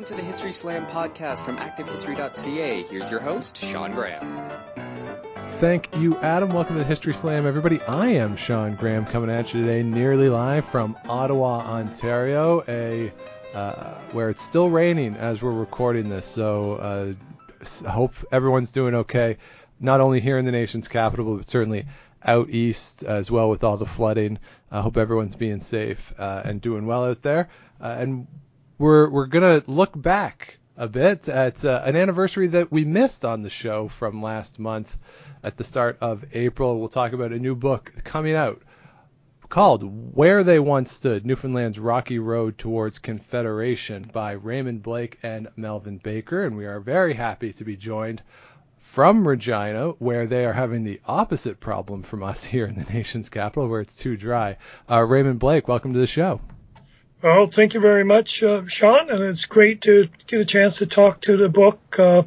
welcome to the History Slam podcast from ActiveHistory.ca. Here's your host, Sean Graham. Thank you, Adam. Welcome to History Slam, everybody. I am Sean Graham coming at you today, nearly live from Ottawa, Ontario, a uh, where it's still raining as we're recording this. So uh, hope everyone's doing okay, not only here in the nation's capital, but certainly out east as well with all the flooding. I hope everyone's being safe uh, and doing well out there. Uh, and we're we're gonna look back a bit at uh, an anniversary that we missed on the show from last month at the start of April. We'll talk about a new book coming out called Where They Once Stood Newfoundland's Rocky Road Towards Confederation by Raymond Blake and Melvin Baker. And we are very happy to be joined from Regina, where they are having the opposite problem from us here in the nation's capital, where it's too dry. Uh, Raymond Blake, welcome to the show. Well, thank you very much, uh, Sean, and it's great to get a chance to talk to the book uh,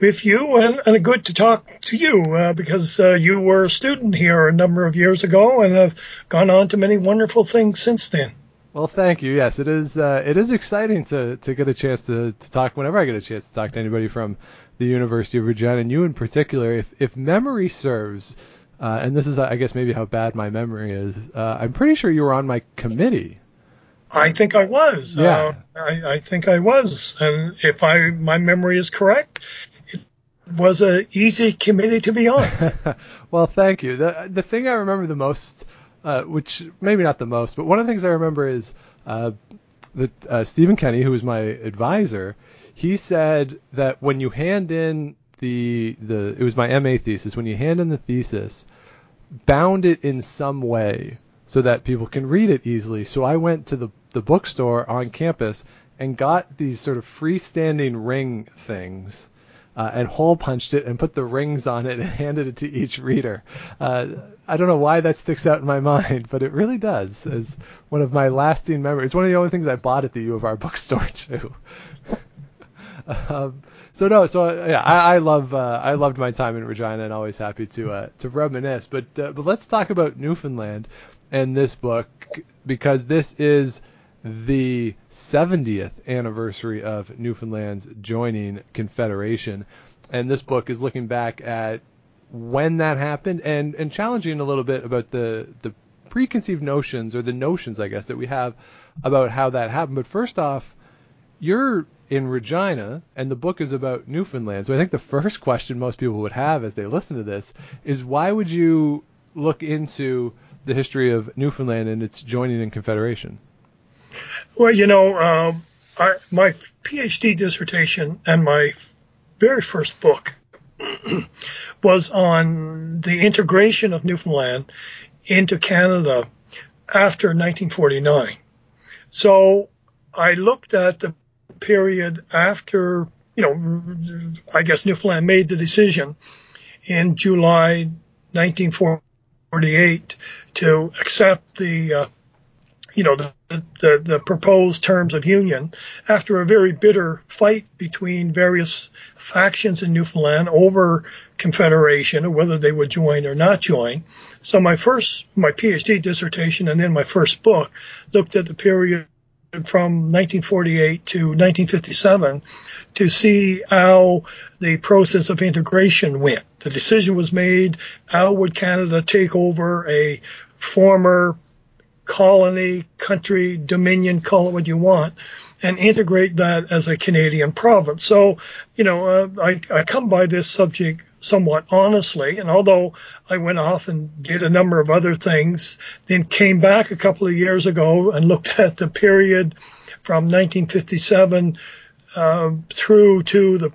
with you, and, and good to talk to you uh, because uh, you were a student here a number of years ago and have gone on to many wonderful things since then. Well, thank you. Yes, it is. Uh, it is exciting to, to get a chance to, to talk whenever I get a chance to talk to anybody from the University of Regina, and you in particular. If if memory serves, uh, and this is, I guess, maybe how bad my memory is. I'm pretty sure you were on my committee I think I was. Yeah. Uh, I, I, think I was, and if I my memory is correct, it was an easy committee to be on. well, thank you. The the thing I remember the most, uh, which maybe not the most, but one of the things I remember is uh, that uh, Stephen Kenny, who was my advisor, he said that when you hand in the the it was my MA thesis, when you hand in the thesis, bound it in some way so that people can read it easily. So I went to the the bookstore on campus and got these sort of freestanding ring things. Uh, and hole punched it and put the rings on it and handed it to each reader. Uh, I don't know why that sticks out in my mind, but it really does as one of my lasting memories. It's one of the only things I bought at the U of R bookstore too. um, so no, so yeah, I, I love uh, I loved my time in Regina and always happy to uh, to reminisce. But uh, but let's talk about Newfoundland and this book because this is the 70th anniversary of Newfoundland's joining Confederation. And this book is looking back at when that happened and, and challenging a little bit about the, the preconceived notions or the notions, I guess, that we have about how that happened. But first off, you're in Regina and the book is about Newfoundland. So I think the first question most people would have as they listen to this is why would you look into the history of Newfoundland and its joining in Confederation? Well, you know, um, I, my PhD dissertation and my very first book was on the integration of Newfoundland into Canada after 1949. So I looked at the period after, you know, I guess Newfoundland made the decision in July 1948 to accept the uh, you know, the, the, the, proposed terms of union after a very bitter fight between various factions in Newfoundland over confederation or whether they would join or not join. So my first, my PhD dissertation and then my first book looked at the period from 1948 to 1957 to see how the process of integration went. The decision was made, how would Canada take over a former colony, country, dominion, call it what you want, and integrate that as a Canadian province. So, you know, uh, I, I come by this subject somewhat honestly, and although I went off and did a number of other things, then came back a couple of years ago and looked at the period from 1957 uh, through to the,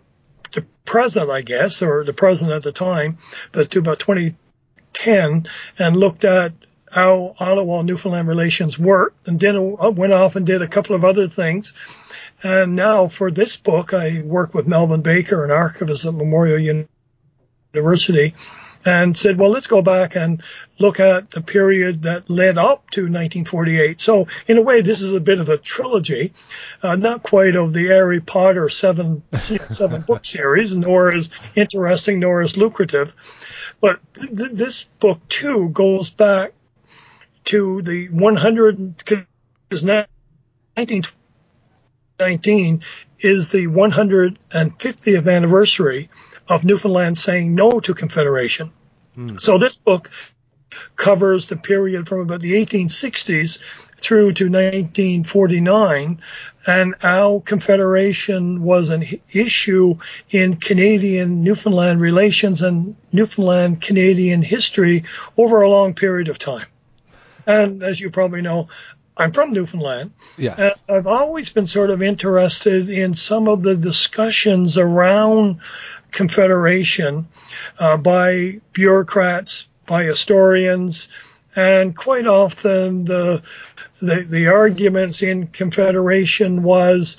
the present, I guess, or the present at the time, but to about 2010, and looked at how Ottawa Newfoundland relations work, and then went off and did a couple of other things. And now for this book, I work with Melvin Baker, an archivist at Memorial University, and said, well, let's go back and look at the period that led up to 1948. So in a way, this is a bit of a trilogy, uh, not quite of the Harry Potter seven you know, seven book series, nor as interesting nor as lucrative. But th- this book too goes back to the 100 because 19 2019 is the 150th anniversary of Newfoundland saying no to Confederation. Mm. So this book covers the period from about the 1860s through to 1949 and how Confederation was an issue in Canadian Newfoundland relations and Newfoundland Canadian history over a long period of time. And as you probably know, I'm from Newfoundland. Yes. I've always been sort of interested in some of the discussions around Confederation uh, by bureaucrats, by historians, and quite often the, the the arguments in Confederation was,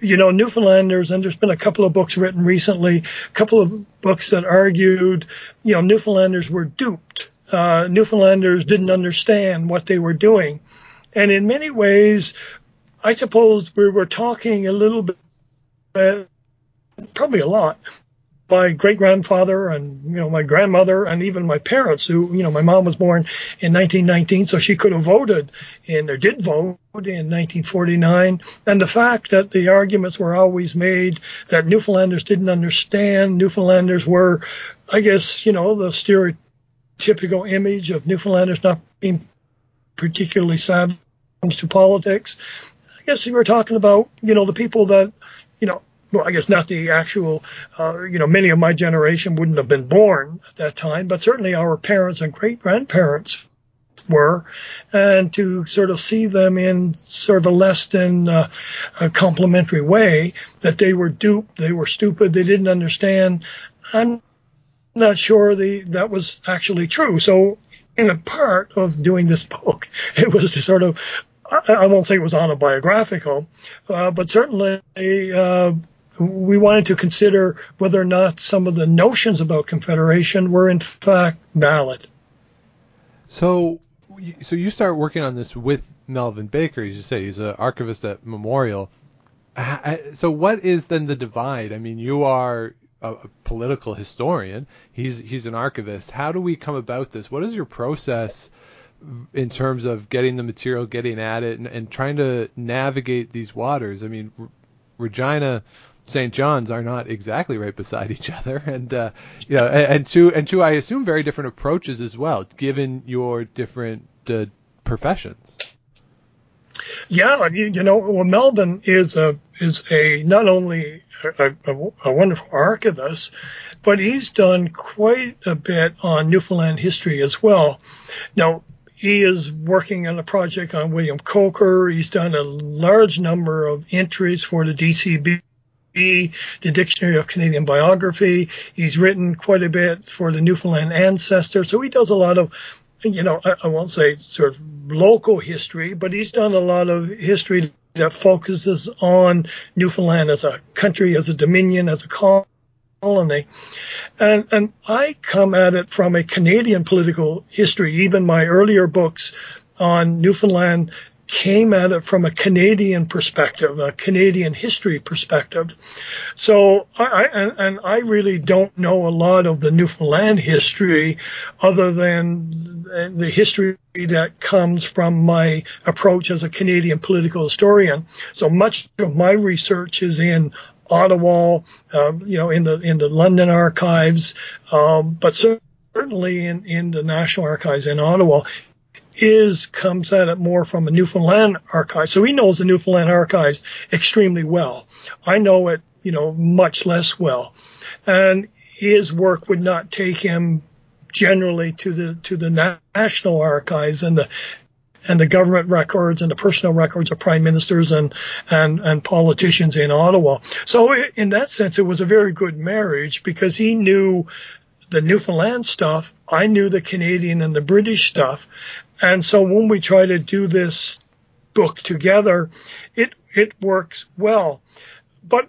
you know, Newfoundlanders, and there's been a couple of books written recently, a couple of books that argued, you know, Newfoundlanders were duped. Uh, Newfoundlanders didn't understand what they were doing. And in many ways, I suppose we were talking a little bit, probably a lot, my great grandfather and you know my grandmother and even my parents who you know my mom was born in 1919 so she could have voted and or did vote in 1949 and the fact that the arguments were always made that Newfoundlanders didn't understand Newfoundlanders were I guess you know the stereotypical image of Newfoundlanders not being particularly savvy to politics. I guess we were talking about you know the people that you know well, I guess not the actual, uh, you know, many of my generation wouldn't have been born at that time, but certainly our parents and great grandparents were, and to sort of see them in sort of a less than uh, a complimentary way that they were duped, they were stupid, they didn't understand. I'm not sure the that was actually true. So, in a part of doing this book, it was to sort of I won't say it was autobiographical, uh, but certainly uh, we wanted to consider whether or not some of the notions about confederation were in fact valid. So, so you start working on this with Melvin Baker, as you say, he's an archivist at Memorial. So, what is then the divide? I mean, you are a, political historian. He's he's an archivist. How do we come about this? What is your process in terms of getting the material, getting at it, and, and trying to navigate these waters? I mean, Regina St. John's are not exactly right beside each other, and uh, you know, and, and two and two, I assume very different approaches as well, given your different uh, professions. Yeah, you, you, know, well, Melvin is a is a not only a, a, a, wonderful archivist, but he's done quite a bit on Newfoundland history as well. Now, he is working on a project on William Coaker. He's done a large number of entries for the DCB the Dictionary of Canadian Biography. He's written quite a bit for the Newfoundland Ancestor. So he does a lot of, you know, I, I won't say sort of local history, but he's done a lot of history that focuses on Newfoundland as a country, as a dominion, as a colony. And, and I come at it from a Canadian political history. Even my earlier books on Newfoundland came at it from a Canadian perspective, a Canadian history perspective. So I, and, and I really don't know a lot of the Newfoundland history other than the history that comes from my approach as a Canadian political historian. So much of my research is in Ottawa, uh, you know, in the in the London archives, um, but certainly in in the National Archives in Ottawa is comes at it more from a Newfoundland archive. So he knows the Newfoundland archives extremely well. I know it, you know, much less well. And his work would not take him generally to the to the national archives and the and the government records and the personal records of prime ministers and and and politicians in Ottawa. So in that sense, it was a very good marriage because he knew the Newfoundland stuff. I knew the Canadian and the British stuff, and so when we try to do this book together, it it works well. But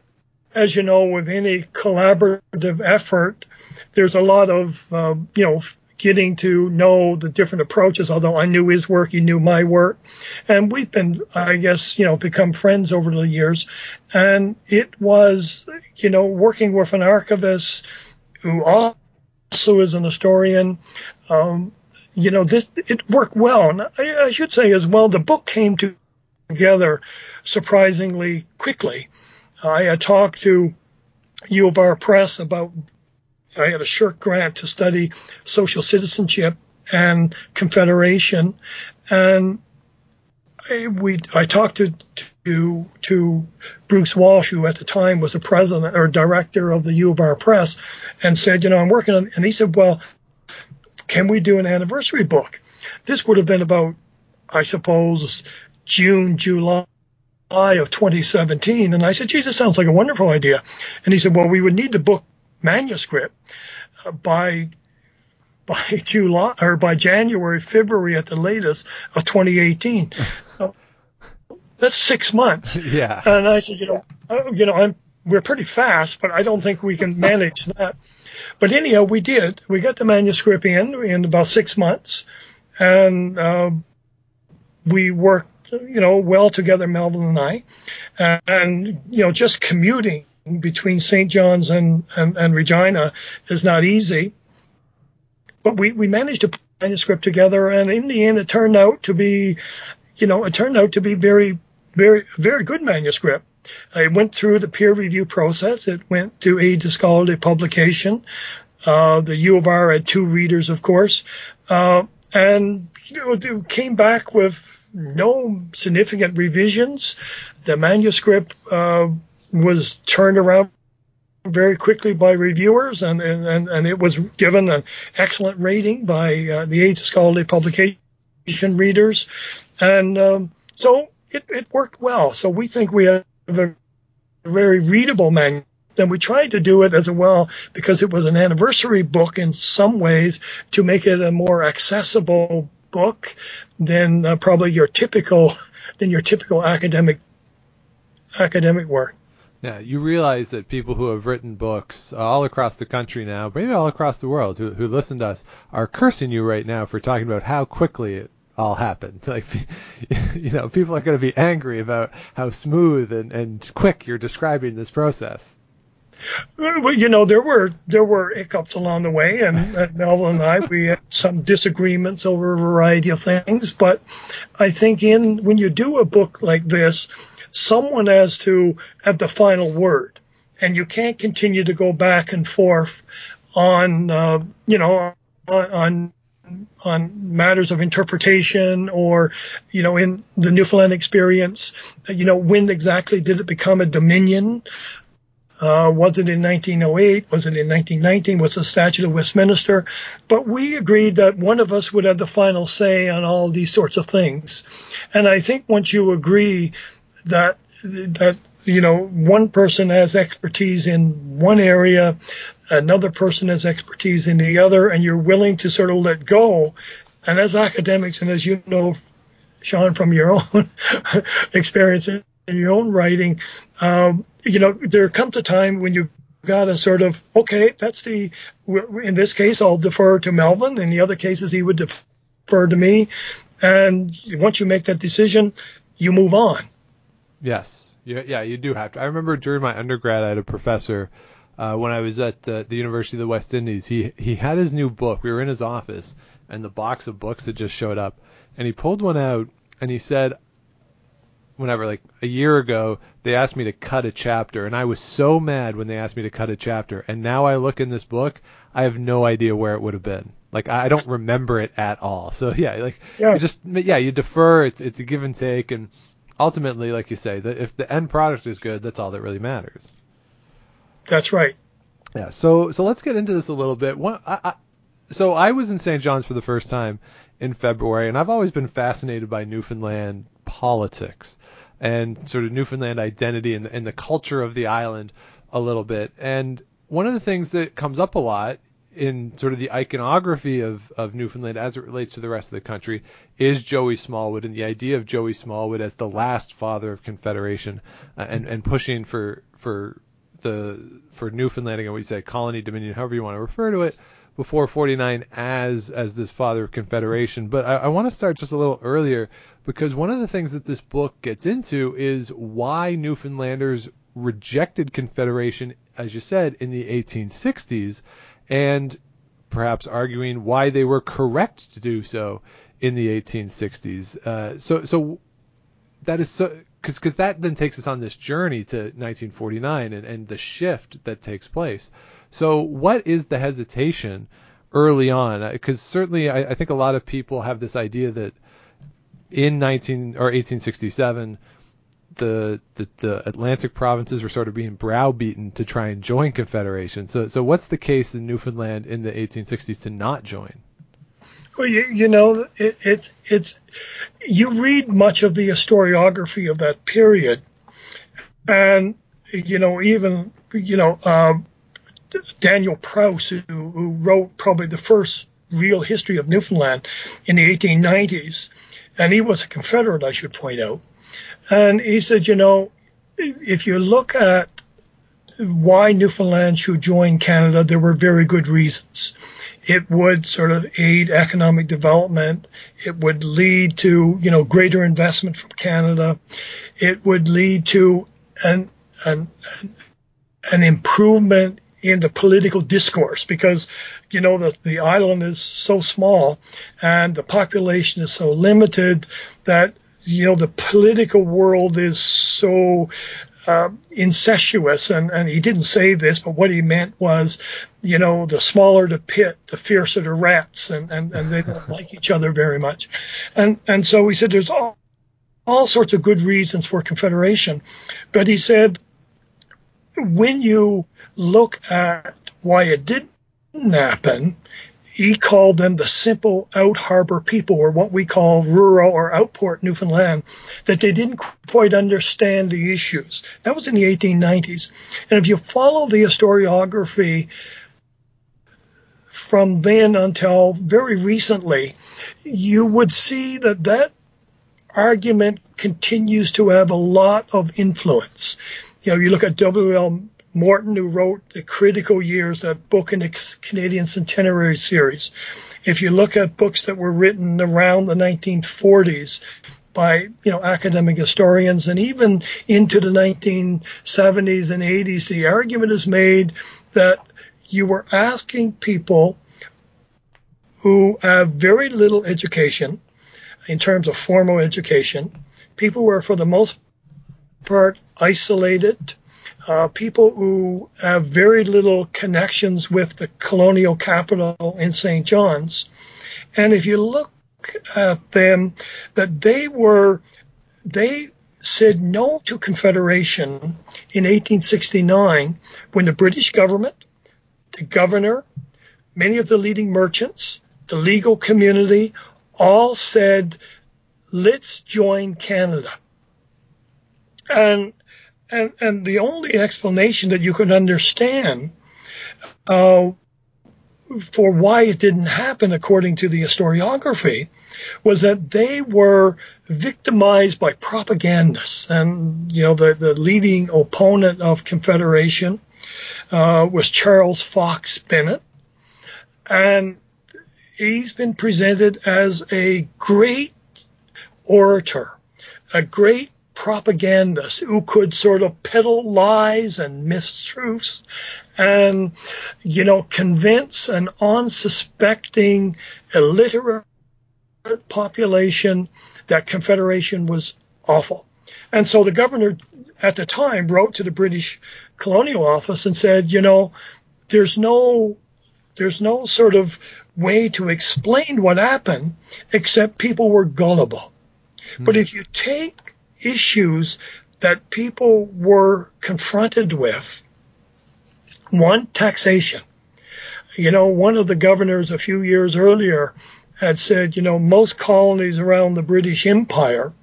as you know, with any collaborative effort, there's a lot of uh, you know getting to know the different approaches. Although I knew his work, he knew my work, and we've been, I guess, you know, become friends over the years. And it was, you know, working with an archivist who also is an historian. Um, you know, this it worked well. And I, I should say as well, the book came to together surprisingly quickly. I had talked to U of R Press about I had a SSHRC grant to study social citizenship and Confederation, and I, we I talked to to to Bruce Walsh, who at the time was the president or director of the U of R Press, and said, you know, I'm working on, and he said, well, can we do an anniversary book? This would have been about, I suppose, June, July of 2017. And I said, geez, this sounds like a wonderful idea. And he said, well, we would need the book manuscript uh, by by July or by January, February at the latest of 2018. That's six months. Yeah. And I said, you know, you know, I'm we're pretty fast, but I don't think we can manage that. But anyhow, we did. We got the manuscript in in about six months, and uh, we worked, you know, well together, Melvin and I, and you know, just commuting between St. John's and, and, and Regina is not easy. But we, we managed to put the manuscript together, and in the end, it turned out to be, you know, it turned out to be very, very, very good manuscript. It went through the peer review process. It went to AIDS scholarly publication. Uh, the U of R had two readers, of course, uh, and came back with no significant revisions. The manuscript uh, was turned around very quickly by reviewers, and, and, and it was given an excellent rating by uh, the AIDS Scholarly Publication readers. And um, so it, it worked well. So we think we have a very readable manual. Then we tried to do it as well because it was an anniversary book in some ways to make it a more accessible book than uh, probably your typical than your typical academic academic work. Yeah, you realize that people who have written books uh, all across the country now, maybe all across the world, who, who listen to us, are cursing you right now for talking about how quickly it all happened. Like, you know, people are going to be angry about how smooth and, and quick you're describing this process. Well, you know, there were there were hiccups along the way, and uh, Melvin and I we had some disagreements over a variety of things. But I think in when you do a book like this, someone has to have the final word, and you can't continue to go back and forth on, uh, you know, on, on on matters of interpretation or, you know, in the Newfoundland experience, you know, when exactly did it become a dominion? Uh, was it in 1908? Was it in 1919? Was the Statute of Westminster? But we agreed that one of us would have the final say on all these sorts of things. And I think once you agree that that you know one person has expertise in one area another person has expertise in the other and you're willing to sort of let go. And as academics and as you know sean from your own experience in your own writing um, you know there comes a time when you got to sort of okay that's the in this case i'll defer to melvin. In the other cases he would defer to me. And once you make that decision you move on. Yes. Yeah, yeah, you do have to. I remember during my undergrad, I had a professor uh, when I was at the, the University of the West Indies. He he had his new book. We were in his office, and the box of books had just showed up, and he pulled one out, and he said, whenever like a year ago, they asked me to cut a chapter, and I was so mad when they asked me to cut a chapter, and now I look in this book, I have no idea where it would have been. Like I don't remember it at all. So yeah, like yeah. you just yeah, you defer. It's it's a give and take, and ultimately, like you say, that if the end product is good, that's all that really matters. That's right. Yeah. So so let's get into this a little bit. One, I, I, so I was in St. John's for the first time in February, and I've always been fascinated by Newfoundland politics and sort of Newfoundland identity and, and the culture of the island a little bit. And one of the things that comes up a lot in sort of the iconography of, of Newfoundland as it relates to the rest of the country is Joey Smallwood and the idea of Joey Smallwood as the last father of Confederation uh, and, and pushing for for the for Newfoundland and what you say colony dominion however you want to refer to it before 49 as as this father of Confederation. But I, I want to start just a little earlier because one of the things that this book gets into is why Newfoundlanders rejected Confederation, as you said, in the 1860s and perhaps arguing why they were correct to do so in the 1860s. Uh, so, so that is so because because that then takes us on this journey to 1949 and, and the shift that takes place. So what is the hesitation early on? Because certainly I, I think a lot of people have this idea that in 19 or 1867 the, the, the Atlantic provinces were sort of being browbeaten to try and join Confederation. So so what's the case in Newfoundland in the 1860s to not join? Well, you, you know, it, it's it's you read much of the historiography of that period, and you know even you know uh, Daniel Prowse, who, who wrote probably the first real history of Newfoundland in the 1890s, and he was a Confederate, I should point out, and he said, you know, if you look at why Newfoundland should join Canada, there were very good reasons it would sort of aid economic development. It would lead to, you know, greater investment from Canada. It would lead to an, an, an improvement in the political discourse because, you know, the, the island is so small and the population is so limited that, you know, the political world is so uh, incestuous, and, and he didn't say this, but what he meant was, you know, the smaller the pit, the fiercer the rats, and, and, and they don't like each other very much. And, and so he said there's all, all sorts of good reasons for confederation. But he said, when you look at why it didn't happen, he called them the simple out harbor people, or what we call rural or outport Newfoundland, that they didn't quite understand the issues. That was in the 1890s. And if you follow the historiography from then until very recently, you would see that that argument continues to have a lot of influence. You know, you look at W.L. Morton, who wrote The Critical Years, that book in the Canadian Centenary series. If you look at books that were written around the 1940s by you know academic historians and even into the 1970s and 80s, the argument is made that you were asking people who have very little education in terms of formal education, people who are for the most part isolated, uh, people who have very little connections with the colonial capital in St. John's. And if you look at them, that they were, they said no to Confederation in 1869 when the British government, the governor, many of the leading merchants, the legal community all said, let's join Canada. And and, and the only explanation that you could understand uh, for why it didn't happen, according to the historiography, was that they were victimized by propagandists. And, you know, the, the leading opponent of Confederation uh, was Charles Fox Bennett. And he's been presented as a great orator, a great propagandists who could sort of peddle lies and mistruths and, you know, convince an unsuspecting illiterate population that Confederation was awful. And so the governor at the time wrote to the British colonial office and said, you know, there's no, there's no sort of way to explain what happened except people were gullible. Hmm. But if you take issues that people were confronted with. One, taxation. You know, one of the governors a few years earlier had said, you know, most colonies around the British Empire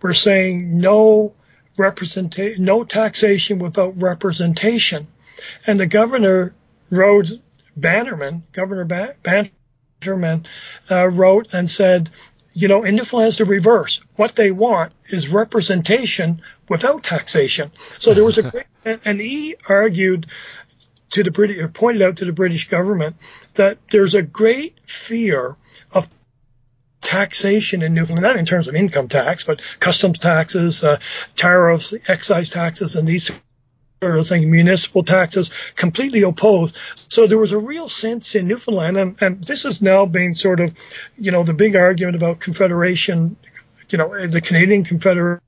were saying no representation, no taxation without representation. And the governor wrote, Bannerman, Governor Bannerman, uh, wrote and said, you know, in Newfoundland is the reverse. What they want is representation without taxation. So there was a great, and he argued to the British, or pointed out to the British government that there's a great fear of taxation in Newfoundland, not in terms of income tax, but customs taxes, uh, tariffs, excise taxes, and these saying municipal taxes, completely opposed. So there was a real sense in Newfoundland, and, and this is now being sort of, you know, the big argument about Confederation, you know, the Canadian Confederation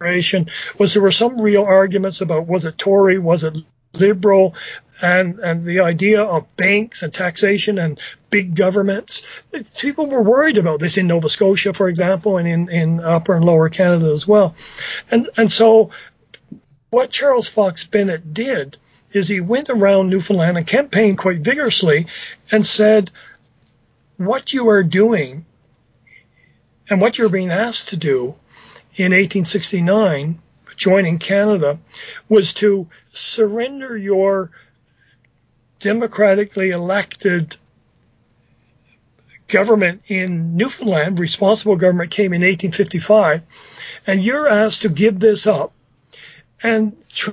Confederation was there were some real arguments about was it Tory, was it liberal, and and the idea of banks and taxation and big governments. People were worried about this in Nova Scotia, for example, and in, in Upper and Lower Canada as well. And and so what Charles Fox Bennett did is he went around Newfoundland and campaigned quite vigorously and said, what you are doing and what you're being asked to do in 1869, joining Canada, was to surrender your democratically elected government in Newfoundland, responsible government came in 1855, and you're asked to give this up and tr-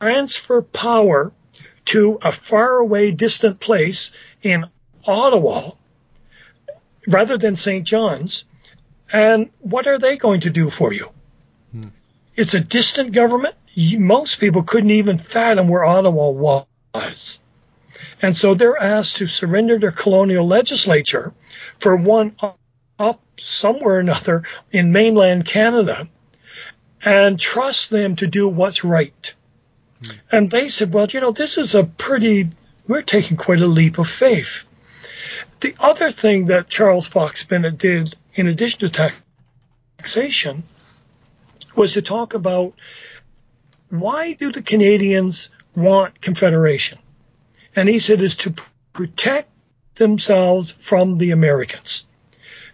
transfer power to a faraway, distant place in Ottawa rather than St. John's. And what are they going to do for you? Hmm. It's a distant government. Most people couldn't even fathom where Ottawa was. And so they're asked to surrender their colonial legislature for one up somewhere or another in mainland Canada and trust them to do what's right. Hmm. And they said, well, you know, this is a pretty, we're taking quite a leap of faith. The other thing that Charles Fox Bennett did, in addition to taxation, was to talk about why do the Canadians want Confederation? and he said is to protect themselves from the Americans,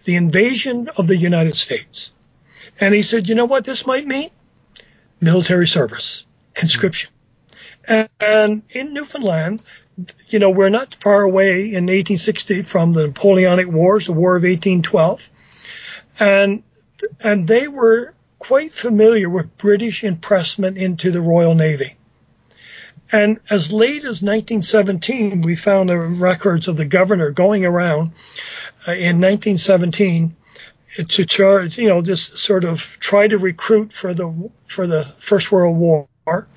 the invasion of the United States. And he said, you know what this might mean? Military service, conscription. And, and in Newfoundland, you know, we're not far away in 1860 from the Napoleonic Wars, the War of 1812. And, and they were quite familiar with British impressment into the Royal Navy. And as late as 1917, we found the records of the governor going around uh, in 1917 to charge, you know, just sort of try to recruit for the for the First World War,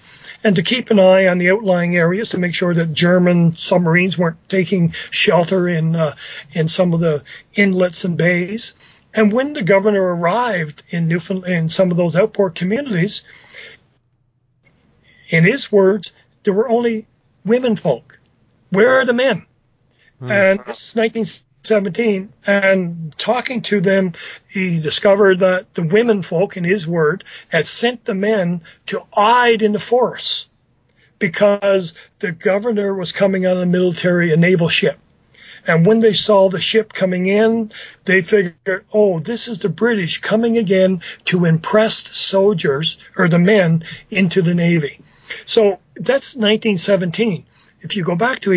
and to keep an eye on the outlying areas to make sure that German submarines weren't taking shelter in uh, in some of the inlets and bays. And when the governor arrived in Newfoundland, in some of those outport communities, in his words, there were only women folk. Where are the men? Hmm. And this is 1917. And talking to them, he discovered that the women folk, in his word, had sent the men to hide in the forests because the governor was coming on a military, a naval ship. And when they saw the ship coming in, they figured, oh, this is the British coming again to impress the soldiers or the men into the Navy. So that's 1917. If you go back to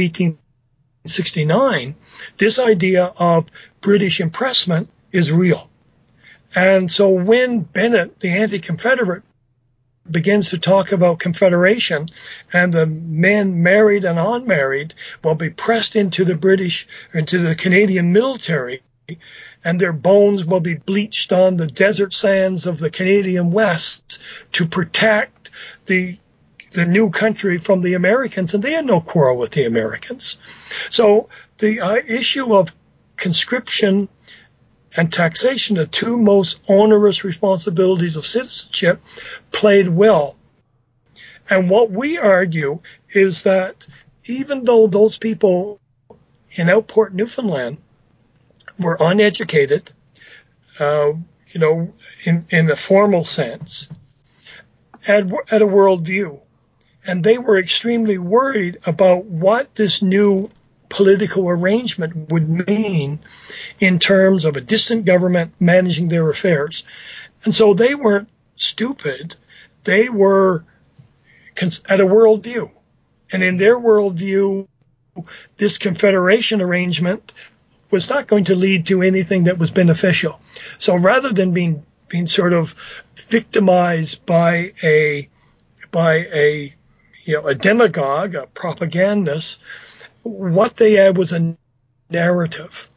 1869, this idea of British impressment is real. And so when Bennett, the anti-Confederate, begins to talk about Confederation and the men married and unmarried will be pressed into the British, into the Canadian military and their bones will be bleached on the desert sands of the Canadian West to protect the the new country from the Americans, and they had no quarrel with the Americans. So the uh, issue of conscription and taxation, the two most onerous responsibilities of citizenship, played well. And what we argue is that even though those people in Outport, Newfoundland, were uneducated, uh, you know, in, in a formal sense, had, had a worldview and they were extremely worried about what this new political arrangement would mean in terms of a distant government managing their affairs. And so they weren't stupid. They were at a worldview. And in their worldview, this confederation arrangement was not going to lead to anything that was beneficial. So rather than being being sort of victimized by a by a you know, a demagogue, a propagandist, what they had was a narrative,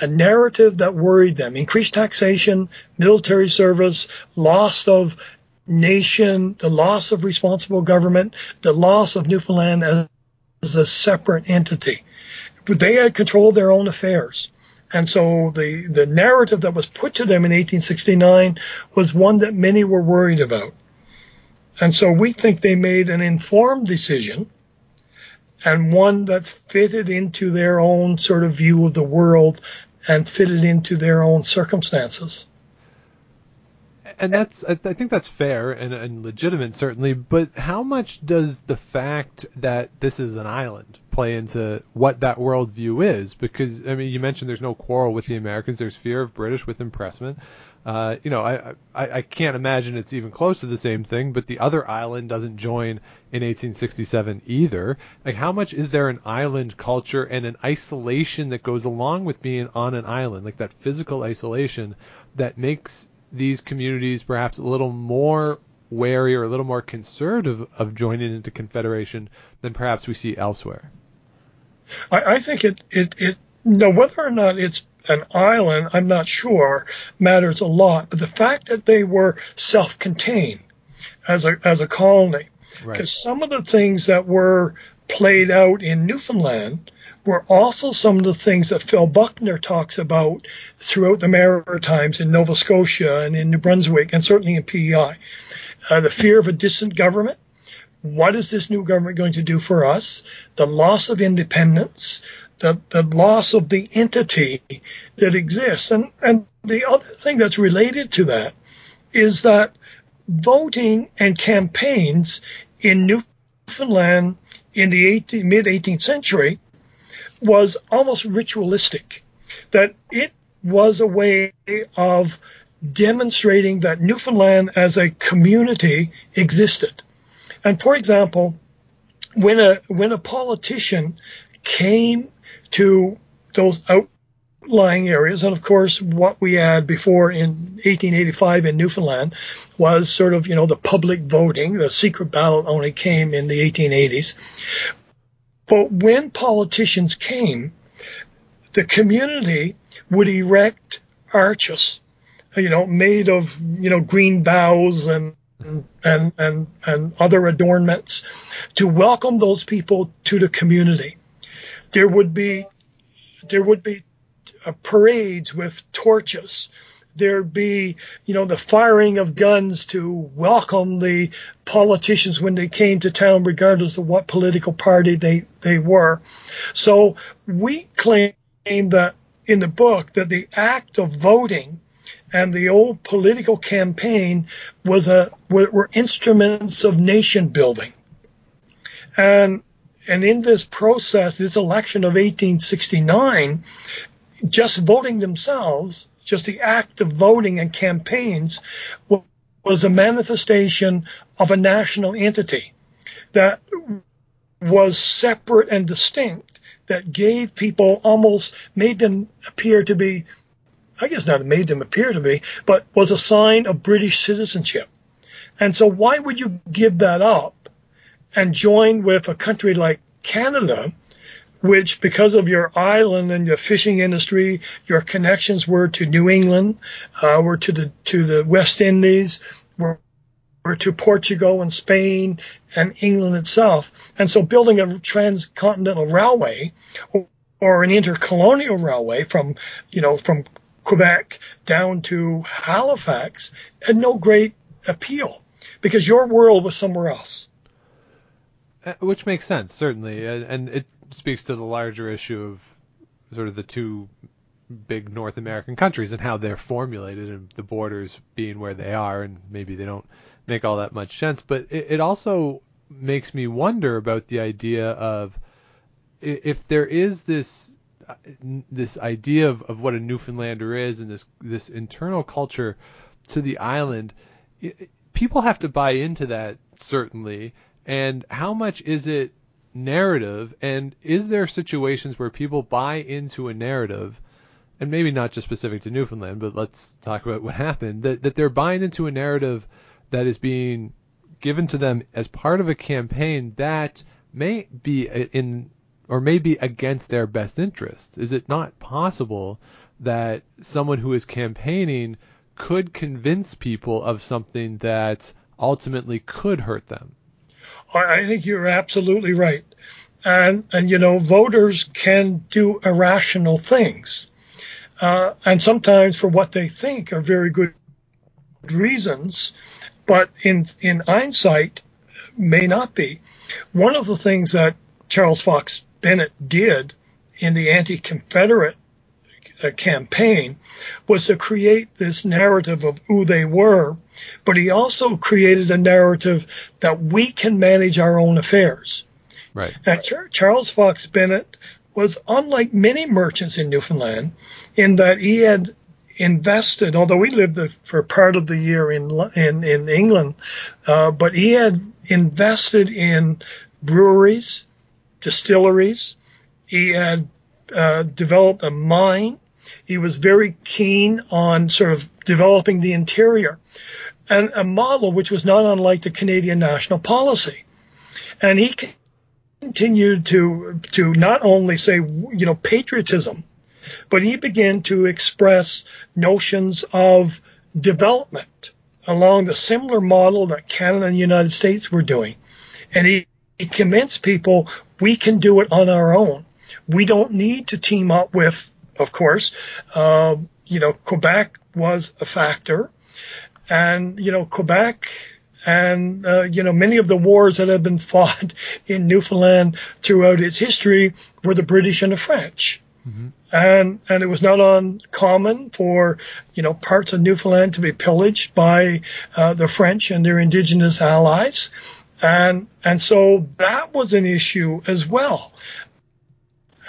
a narrative that worried them. Increased taxation, military service, loss of nation, the loss of responsible government, the loss of Newfoundland as a separate entity. But they had control of their own affairs. And so the, the narrative that was put to them in 1869 was one that many were worried about. And so we think they made an informed decision and one that fitted into their own sort of view of the world and fitted into their own circumstances. And that's, I think that's fair and, and legitimate, certainly. But how much does the fact that this is an island play into what that worldview is because I mean you mentioned there's no quarrel with the Americans. There's fear of British with impressment. Uh, you know, I, I I can't imagine it's even close to the same thing. But the other island doesn't join in 1867 either. Like, how much is there an island culture and an isolation that goes along with being on an island, like that physical isolation that makes these communities perhaps a little more wary or a little more conservative of joining into confederation than perhaps we see elsewhere? I, I think it, it, it, no, whether or not it's an island, I'm not sure, matters a lot. But the fact that they were self-contained as a, as a colony, because right. some of the things that were played out in Newfoundland were also some of the things that Phil Buckner talks about throughout the Maritimes in Nova Scotia and in New Brunswick and certainly in PEI. Uh, the fear of a distant government, what is this new government going to do for us? The loss of independence, the, the loss of the entity that exists. And, and the other thing that's related to that is that voting and campaigns in Newfoundland in the 18, mid 18th century was almost ritualistic, that it was a way of demonstrating that Newfoundland as a community existed. And for example, when a when a politician came to those outlying areas, and of course what we had before in 1885 in Newfoundland was sort of you know the public voting. The secret ballot only came in the 1880s. But when politicians came, the community would erect arches, you know, made of you know green boughs and and, and, and other adornments to welcome those people to the community. There would be, there would be uh, parades with torches. There'd be, you know, the firing of guns to welcome the politicians when they came to town, regardless of what political party they, they were. So we claim that in the book that the act of voting and the old political campaign was a were, were instruments of nation building. And and in this process, this election of 1869, just voting themselves, just the act of voting and campaigns, was a manifestation of a national entity that was separate and distinct, that gave people almost made them appear to be I guess not made them appear to be, but was a sign of British citizenship. And so why would you give that up and join with a country like Canada, which because of your island and your fishing industry, your connections were to New England, uh, were to the, to the West Indies, were, were to Portugal and Spain and England itself. And so building a transcontinental railway or, or an intercolonial railway from, you know, from Quebec down to Halifax had no great appeal because your world was somewhere else. Uh, which makes sense, certainly, and it speaks to the larger issue of sort of the two big North American countries and how they're formulated and the borders being where they are, and maybe they don't make all that much sense. But it, it also makes me wonder about the idea of if there is this this idea of, of what a Newfoundlander is and this this internal culture to the island, people have to buy into that certainly. And how much is it narrative? And is there situations where people buy into a narrative, and maybe not just specific to Newfoundland, but let's talk about what happened that that they're buying into a narrative that is being given to them as part of a campaign that may be in or maybe against their best interests? Is it not possible that someone who is campaigning could convince people of something that ultimately could hurt them? I think you're absolutely right. And, and you know, voters can do irrational things. uh, and sometimes for what they think are very good reasons, but in in hindsight may not be. One of the things that Charles Fox Bennett did in the anti-Confederate uh, campaign was to create this narrative of who they were, but he also created a narrative that we can manage our own affairs. Right. And Charles Fox Bennett was unlike many merchants in Newfoundland in that he had invested, although he lived for part of the year in in, in England, uh, but he had invested in breweries, distilleries. He had uh, developed a mine. He was very keen on sort of developing the interior and a model which was not unlike the Canadian national policy. And he continued to to not only say you know patriotism, but he began to express notions of development along the similar model that Canada and the United States were doing. And he, he convinced people we can do it on our own. We don't need to team up with, of course, uh, you know, Quebec was a factor. And, you know, Quebec and, uh, you know, many of the wars that have been fought in Newfoundland throughout its history were the British and the French. Mm-hmm. And, and it was not uncommon for, you know, parts of Newfoundland to be pillaged by uh, the French and their indigenous allies. And, and so that was an issue as well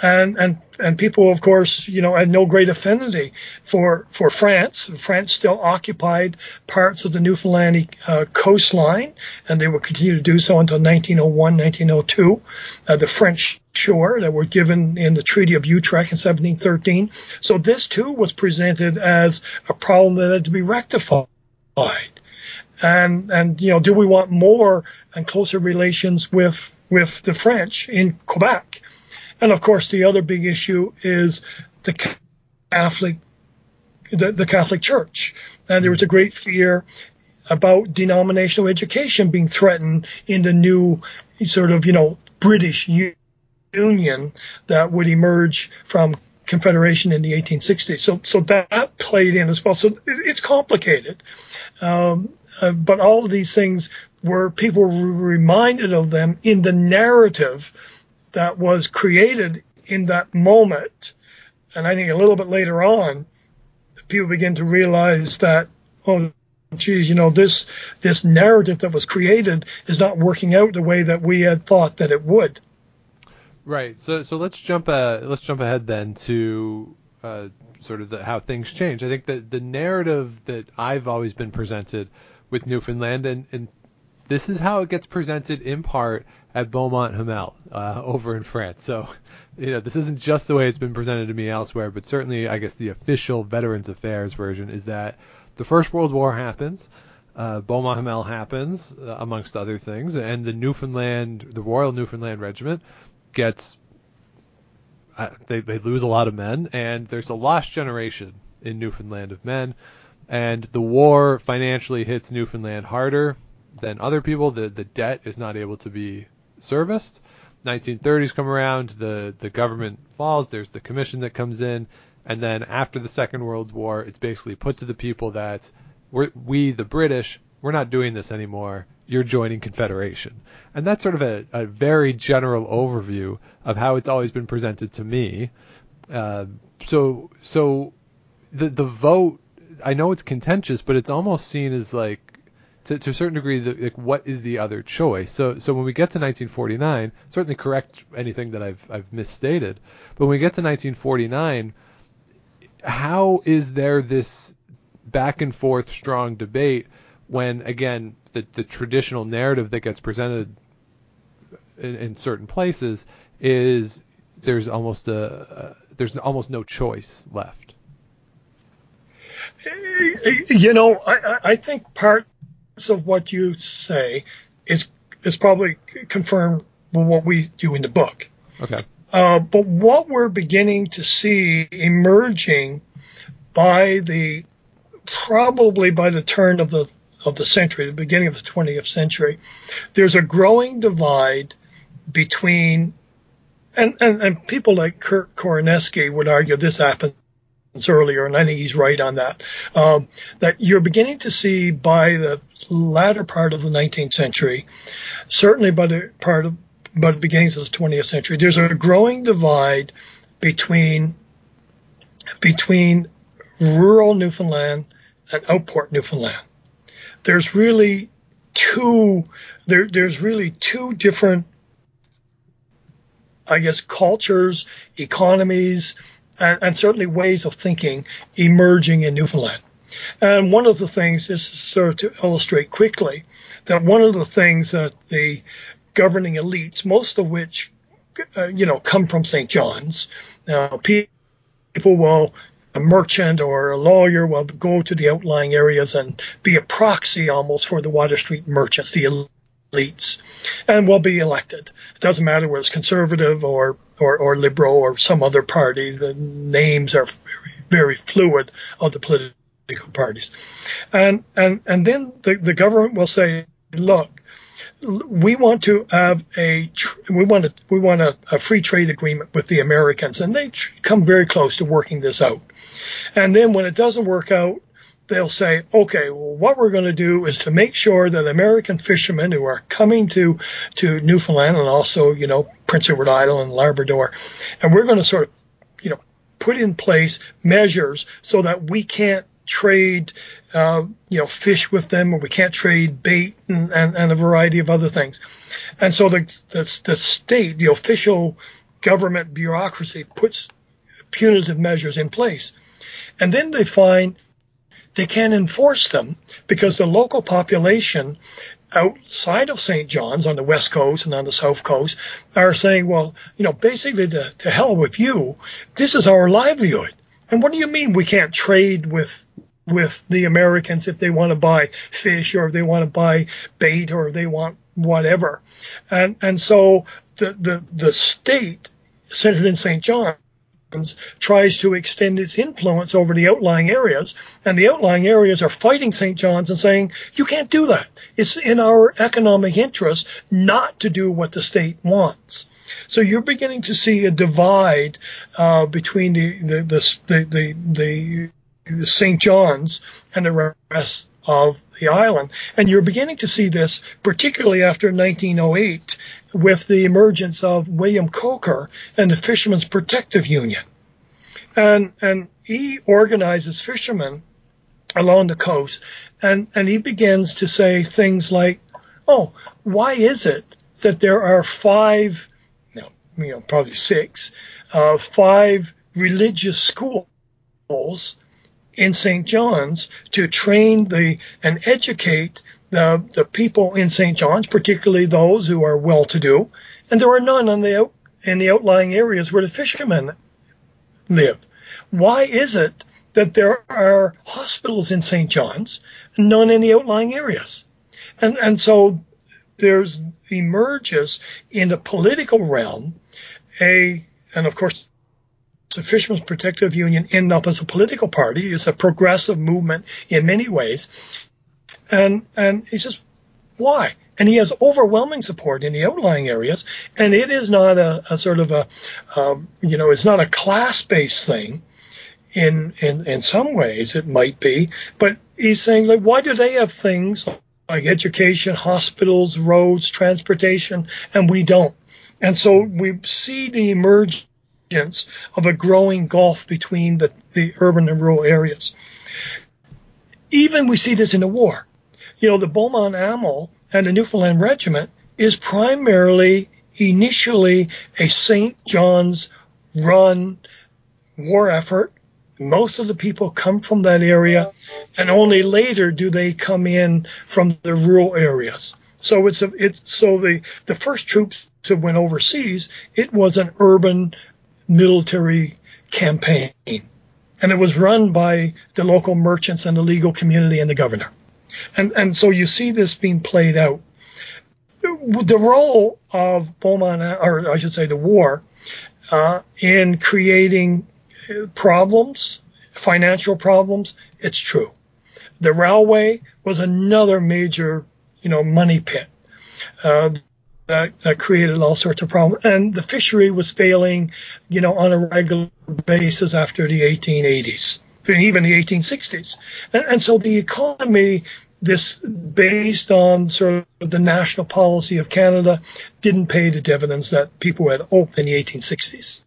and and and people, of course, you know, had no great affinity for for France. France still occupied parts of the Newfoundland uh, coastline, and they would continue to do so until 1901, 1902. Uh, the French shore that were given in the Treaty of Utrecht in 1713. So this too was presented as a problem that had to be rectified. And and you know, do we want more and closer relations with with the French in Quebec? And of course, the other big issue is the Catholic, the, the Catholic Church. And there was a great fear about denominational education being threatened in the new sort of, you know, British Union that would emerge from Confederation in the 1860s. So, so that played in as well. So it, it's complicated. Um, uh, but all of these things were people were reminded of them in the narrative that was created in that moment. And I think a little bit later on, people begin to realize that, oh, geez, you know, this this narrative that was created is not working out the way that we had thought that it would. Right. So so let's jump uh, let's jump ahead then to uh, sort of the, how things change. I think that the narrative that I've always been presented with Newfoundland and, and this is how it gets presented in part at Beaumont Hamel uh, over in France. So, you know, this isn't just the way it's been presented to me elsewhere, but certainly, I guess the official Veterans Affairs version is that the First World War happens, uh, Beaumont Hamel happens, uh, amongst other things, and the Newfoundland, the Royal Newfoundland Regiment gets. Uh, they, they lose a lot of men, and there's a lost generation in Newfoundland of men, and the war financially hits Newfoundland harder than other people. The the debt is not able to be serviced. 1930s come around, the the government falls. There's the commission that comes in, and then after the Second World War, it's basically put to the people that we're, we the British we're not doing this anymore. You're joining Confederation, and that's sort of a, a very general overview of how it's always been presented to me. Uh, so so the the vote I know it's contentious, but it's almost seen as like to, to a certain degree, the, like, what is the other choice? So, so when we get to 1949, certainly correct anything that I've I've misstated, but when we get to 1949, how is there this back and forth strong debate when again the the traditional narrative that gets presented in, in certain places is there's almost a, a there's almost no choice left. You know, I, I think part of what you say is is probably confirmed with what we do in the book. Okay. Uh, but what we're beginning to see emerging by the probably by the turn of the of the century, the beginning of the 20th century, there's a growing divide between and, and, and people like Kurt Korneski would argue this happened earlier, and I think he's right on that. Um, that you're beginning to see by the latter part of the 19th century, certainly by the part of by the beginnings of the 20th century, there's a growing divide between between rural Newfoundland and outport Newfoundland. There's really two there, there's really two different I guess cultures, economies, and, and certainly ways of thinking emerging in Newfoundland. And one of the things, is sort of to illustrate quickly, that one of the things that the governing elites, most of which, uh, you know, come from St. John's, uh, people will, a merchant or a lawyer will go to the outlying areas and be a proxy almost for the Water Street merchants, the elites, and will be elected. It doesn't matter whether it's conservative or, or, or liberal or some other party. The names are very, fluid of the political parties. And, and, and then the, the government will say, look, we want to have a we want a, we want a, a, free trade agreement with the Americans, and they come very close to working this out. And then when it doesn't work out, they'll say, okay, well, what we're going to do is to make sure that American fishermen who are coming to, to Newfoundland and also, you know, Prince Edward Island and Labrador, and we're going to sort of, you know, put in place measures so that we can't trade, uh, you know, fish with them or we can't trade bait and, and, and a variety of other things. And so the, the, the state, the official government bureaucracy puts punitive measures in place. And then they find they can't enforce them because the local population outside of St. John's on the west coast and on the south coast are saying, well, you know, basically to, to hell with you. This is our livelihood. And what do you mean we can't trade with with the Americans if they want to buy fish or if they want to buy bait or if they want whatever? And and so the the, the state centered in St. John tries to extend its influence over the outlying areas, and the outlying areas are fighting St. John's and saying, you can't do that. It's in our economic interest not to do what the state wants. So you're beginning to see a divide uh, between the the the, the, the, the St. John's and the rest of the island. And you're beginning to see this, particularly after 1908, with the emergence of William Coaker and the Fishermen's Protective Union. And, and he organizes fishermen along the coast and, and he begins to say things like, oh, why is it that there are five, no, you know, probably six, uh, five religious schools in St. John's to train the and educate the, the people in St. John's, particularly those who are well-to-do, and there are none on the out, in the outlying areas where the fishermen live. Why is it that there are hospitals in St. John's, and none in the outlying areas? And and so there's emerges in the political realm a and of course the Fishermen's Protective Union end up as a political party. It's a progressive movement in many ways. And, and he says, why? And he has overwhelming support in the outlying areas. And it is not a, a sort of a, um, you know, it's not a class-based thing. In, in, in some ways it might be, but he's saying like, why do they have things like education, hospitals, roads, transportation, and we don't? And so we see the emergence of a growing gulf between the, the urban and rural areas. Even we see this in the war. You know, the Beaumont Hamel and the Newfoundland Regiment is primarily initially a St. John's run war effort. Most of the people come from that area, and only later do they come in from the rural areas. So it's a, it's so the the first troops that went overseas, it was an urban military campaign. And it was run by the local merchants and the legal community and the governor. And, and so you see this being played out. The role of Beaumont, or I should say the war, uh, in creating problems, financial problems, it's true. The railway was another major, you know, money pit. Uh, that, that created all sorts of problems. And the fishery was failing, you know, on a regular basis after the 1880s, and even the 1860s. And, and so the economy, this based on sort of the national policy of Canada, didn't pay the dividends that people had hoped in the 1860s.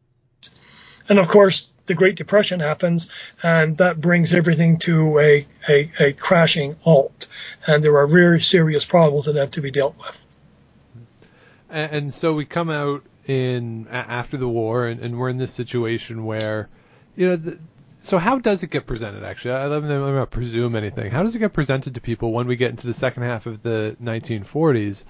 And of course, the Great Depression happens, and that brings everything to a, a, a crashing halt. And there are very serious problems that have to be dealt with. And, so we come out in after the war, and, and we're in this situation where, you know, the, so how does it get presented? Actually, I, me not presume anything. How does it get presented to people when we get into the second half of the 1940s?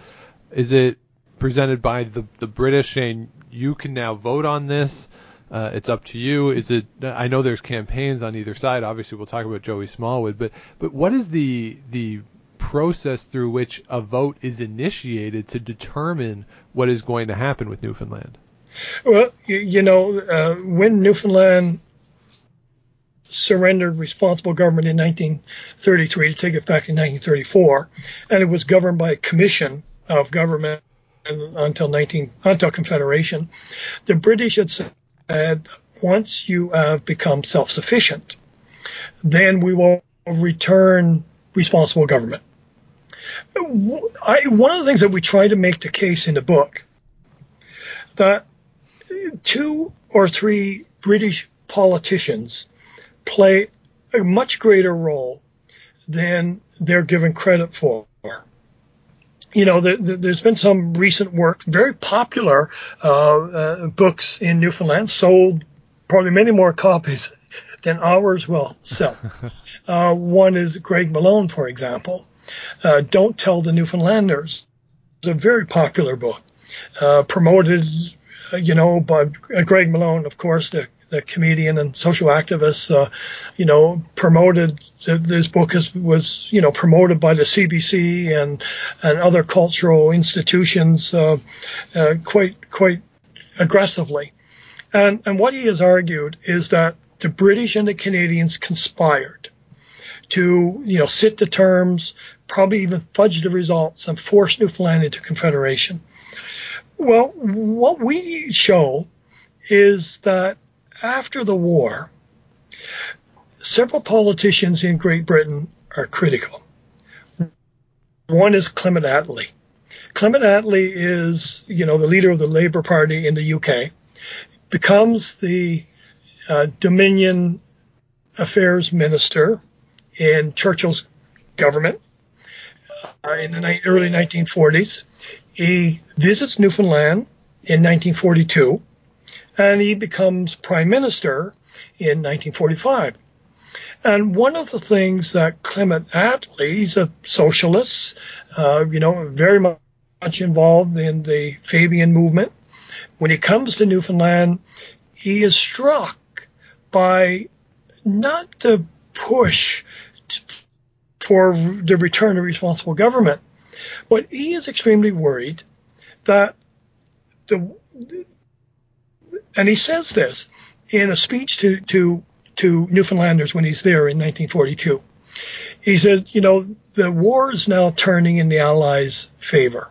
Is it presented by the the British saying you can now vote on this? Uh, it's up to you. Is it? I know there's campaigns on either side. Obviously, we'll talk about Joey Smallwood, but but what is the the process through which a vote is initiated to determine what is going to happen with Newfoundland? Well, you know, uh, when Newfoundland surrendered responsible government in 1933 to take effect in 1934, and it was governed by a commission of government until 19 until Confederation. The British had said once you have become self-sufficient, then we will return responsible government. I, one of the things that we try to make the case in the book that two or three British politicians play a much greater role than they're given credit for. You know, the, the, there's been some recent work, very popular uh, uh, books in Newfoundland, sold probably many more copies than ours will sell. uh, one is Greg Malone, for example, uh, Don't Tell the Newfoundlanders. It's a very popular book, uh, promoted, uh, you know, by Greg Malone, of course, the, the comedian and social activist, uh, you know, promoted this book is, was, you know, promoted by the CBC and and other cultural institutions uh, uh, quite quite aggressively. And and what he has argued is that the British and the Canadians conspired to, you know, sit the terms, probably even fudge the results and force Newfoundland into Confederation. Well, what we show is that after the war, several politicians in Great Britain are critical. One is Clement Attlee. Clement Attlee is, you know, the leader of the Labour Party in the UK, becomes the uh, Dominion Affairs Minister in Churchill's government uh, in the ni- early 1940s. He visits Newfoundland in 1942, and he becomes prime minister in 1945. And one of the things that Clement Attlee, he's a socialist, uh, you know, very much involved in the Fabian movement. When he comes to Newfoundland, he is struck by not the push for the return of responsible government. But he is extremely worried that the, and he says this in a speech to, to, to Newfoundlanders when he's there in 1942. He said, you know, the war is now turning in the Allies' favor.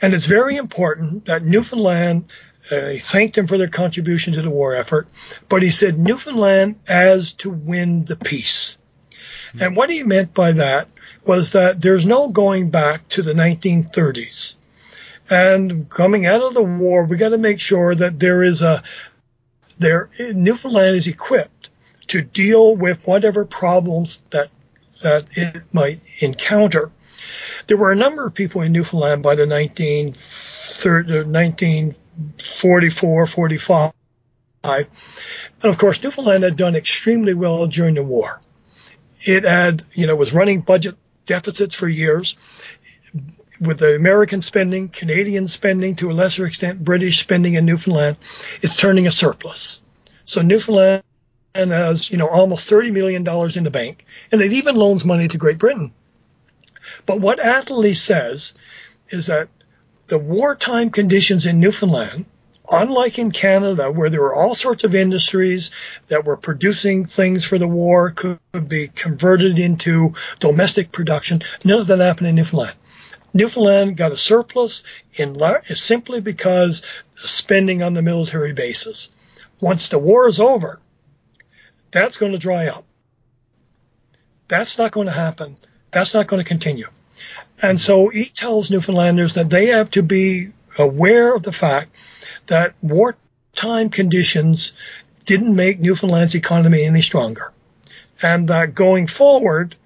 And it's very important that Newfoundland, uh, he thanked them for their contribution to the war effort, but he said Newfoundland as to win the peace. And what he meant by that was that there's no going back to the 1930s. And coming out of the war, we got to make sure that there is a there Newfoundland is equipped to deal with whatever problems that that it might encounter. There were a number of people in Newfoundland by the 1944, uh, 45. And of course, Newfoundland had done extremely well during the war. It had, you know, was running budget deficits for years with the American spending, Canadian spending, to a lesser extent, British spending in Newfoundland, it's turning a surplus. So Newfoundland has, you know, almost $30 million in the bank, and it even loans money to Great Britain. But what Attlee says is that the wartime conditions in Newfoundland unlike in Canada, where there were all sorts of industries that were producing things for the war, could be converted into domestic production, none of that happened in Newfoundland. Newfoundland got a surplus in simply because spending on the military bases. Once the war is over, that's going to dry up. That's not going to happen. That's not going to continue. And so he tells Newfoundlanders that they have to be aware of the fact that wartime conditions didn't make Newfoundland's economy any stronger. And that going forward,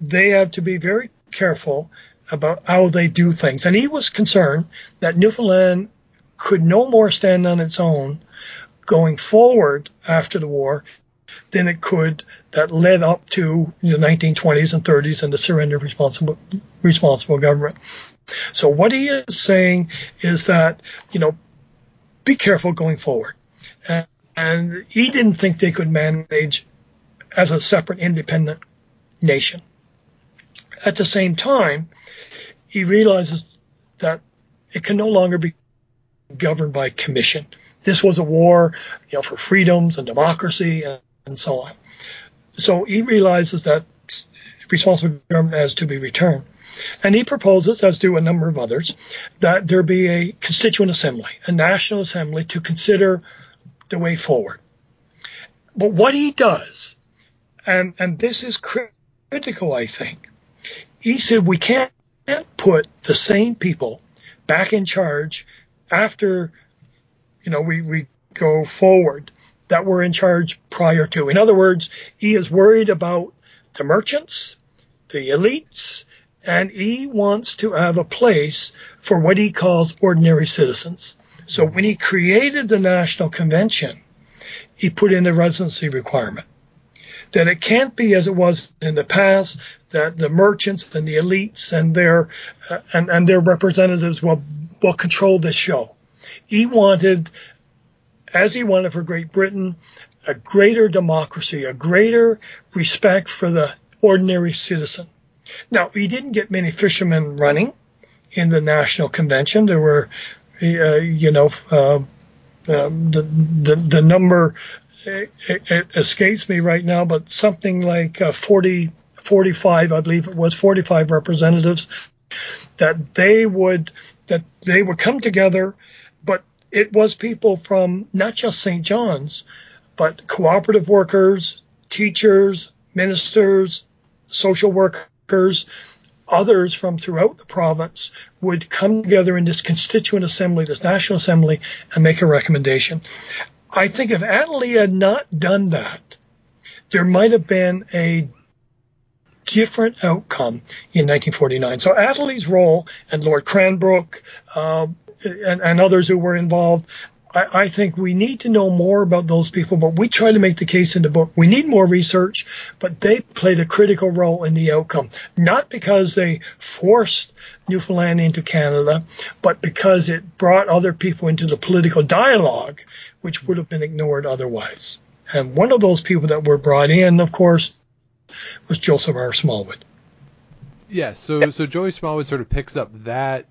they have to be very careful about how they do things. And he was concerned that Newfoundland could no more stand on its own going forward after the war than it could that led up to the 1920s and 30s and the surrender of responsible, responsible government. So what he is saying is that, you know, be careful going forward. And, and he didn't think they could manage as a separate independent nation. At the same time, he realizes that it can no longer be governed by commission. This was a war, you know, for freedoms and democracy and, and so on. So he realizes that responsible government has to be returned. And he proposes, as do a number of others, that there be a constituent assembly, a national assembly to consider the way forward. But what he does, and, and this is critical, I think, he said we can't put the same people back in charge after, you know, we, we go forward that were in charge prior to. In other words, he is worried about the merchants, the elites, and he wants to have a place for what he calls ordinary citizens. So when he created the National Convention, he put in a residency requirement that it can't be as it was in the past that the merchants and the elites and their uh, and, and their representatives will will control this show. He wanted, as he wanted for Great Britain, a greater democracy, a greater respect for the ordinary citizen. Now, he didn't get many fishermen running in the National Convention. There were, uh, you know, uh, um, the, the, the number it, it, escapes me right now, but something like uh, 40, 45, I believe it was 45 representatives that they would that they would come together, but it was people from not just St. John's, but cooperative workers, teachers, ministers, social workers, others from throughout the province would come together in this constituent assembly, this national assembly, and make a recommendation. I think if Attlee had not done that, there might have been a different outcome in 1949. So Attlee's role and Lord Cranborne uh, and, and, others who were involved, I, I, think we need to know more about those people. But we try to make the case in the book. We need more research, but they played a critical role in the outcome, not because they forced Newfoundland into Canada, but because it brought other people into the political dialogue which would have been ignored otherwise. And one of those people that were brought in, of course, was Joseph R. Smallwood. Yes, so so Joey Smallwood sort of picks up that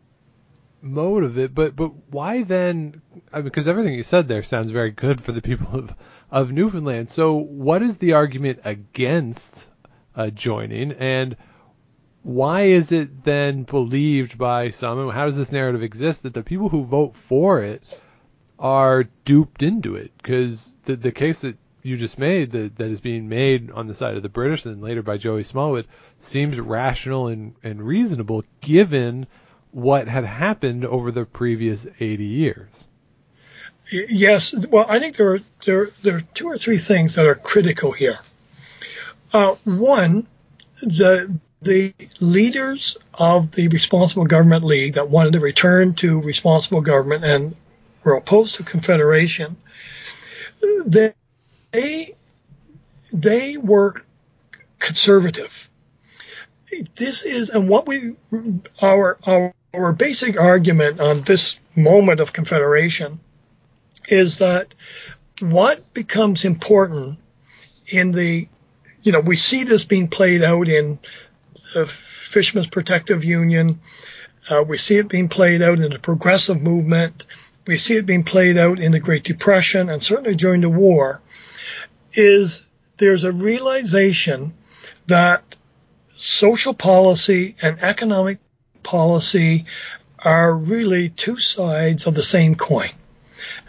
mode of it, but but why then? I mean, because everything you said there sounds very good for the people of of Newfoundland. So what is the argument against uh, joining, and why is it then believed by some, and how does this narrative exist that the people who vote for it are duped into it because the the case that you just made that that is being made on the side of the British and later by Joey Smallwood seems rational and, and reasonable given what had happened over the previous 80 years. Yes, well, I think there are there there are two or three things that are critical here. Uh, one, the the leaders of the Responsible Government League that wanted to return to responsible government and were opposed to Confederation, they they were conservative. This is and what we our our our basic argument on this moment of Confederation is that what becomes important in the you know we see this being played out in the Fishermen's Protective Union. Uh, we see it being played out in the progressive movement we see it being played out in the Great Depression and certainly during the war, is there's a realization that social policy and economic policy are really two sides of the same coin.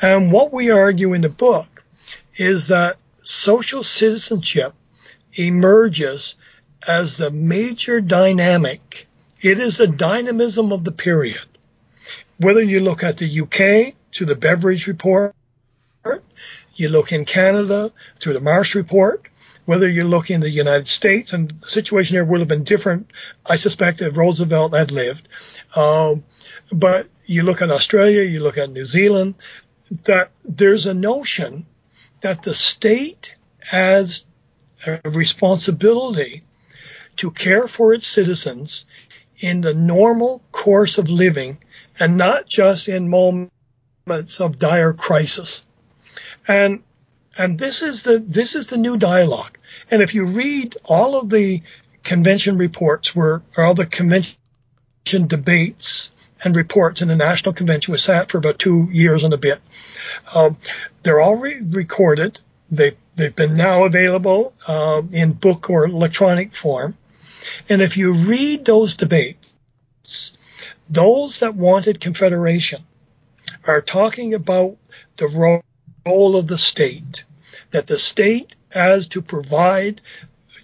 And what we argue in the book is that social citizenship emerges as the major dynamic. It is the dynamism of the period. Whether you look at the UK to the Beveridge Report, you look in Canada through the Marsh Report, whether you look in the United States, and the situation there would have been different, I suspect, if Roosevelt had lived. Um, but you look at Australia, you look at New Zealand, that there's a notion that the state has a responsibility to care for its citizens in the normal course of living and not just in moments of dire crisis. And and this is the this is the new dialogue. And if you read all of the convention reports where all the convention debates and reports in the National Convention was sat for about two years and a bit. Um, they're all re- recorded. They they've been now available uh, in book or electronic form. And if you read those debates, those that wanted confederation are talking about the role of the state, that the state has to provide,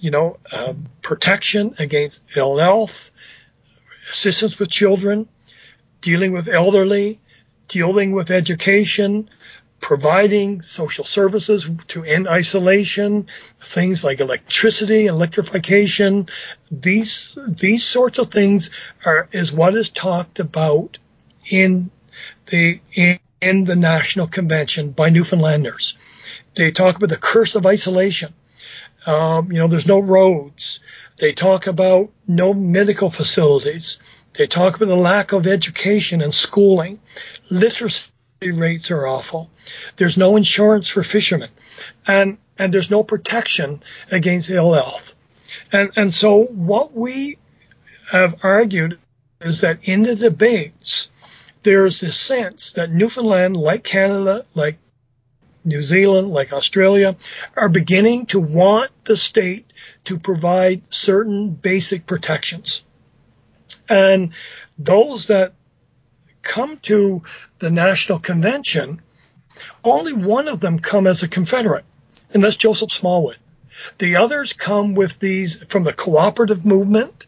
you know, uh, protection against ill health, assistance with children, dealing with elderly, dealing with education, providing social services to end isolation, things like electricity, electrification, these these sorts of things are is what is talked about in the in, in the National Convention by Newfoundlanders. They talk about the curse of isolation. Um, you know, there's no roads. They talk about no medical facilities. They talk about the lack of education and schooling. Literacy rates are awful. There's no insurance for fishermen. And, and there's no protection against ill health. And, and so what we have argued is that in the debates, there's this sense that Newfoundland, like Canada, like New Zealand, like Australia, are beginning to want the state to provide certain basic protections. And those that come to the National Convention, only one of them come as a Confederate, and that's Joseph Smallwood. The others come with these from the cooperative movement.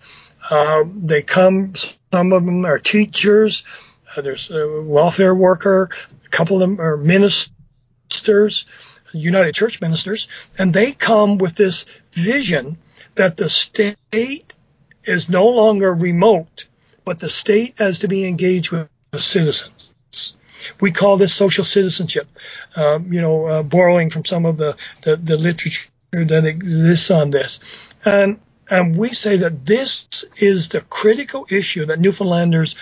Uh, they come, some of them are teachers, uh, there's a welfare worker, a couple of them are ministers, United Church ministers, and they come with this vision that the state is no longer remote, but the state has to be engaged with citizens. We call this social citizenship, um, you know, uh, borrowing from some of the, the, the literature that exists on this. And, and we say that this is the critical issue that Newfoundlanders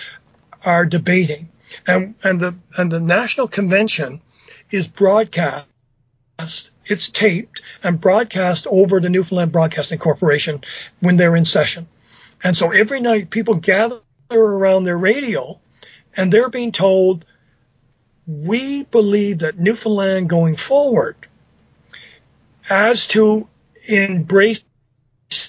are debating. And, and the, and the National Convention is broadcast it's taped and broadcast over the Newfoundland Broadcasting Corporation when they're in session. And so every night people gather around their radio and they're being told, we believe that Newfoundland going forward as to embrace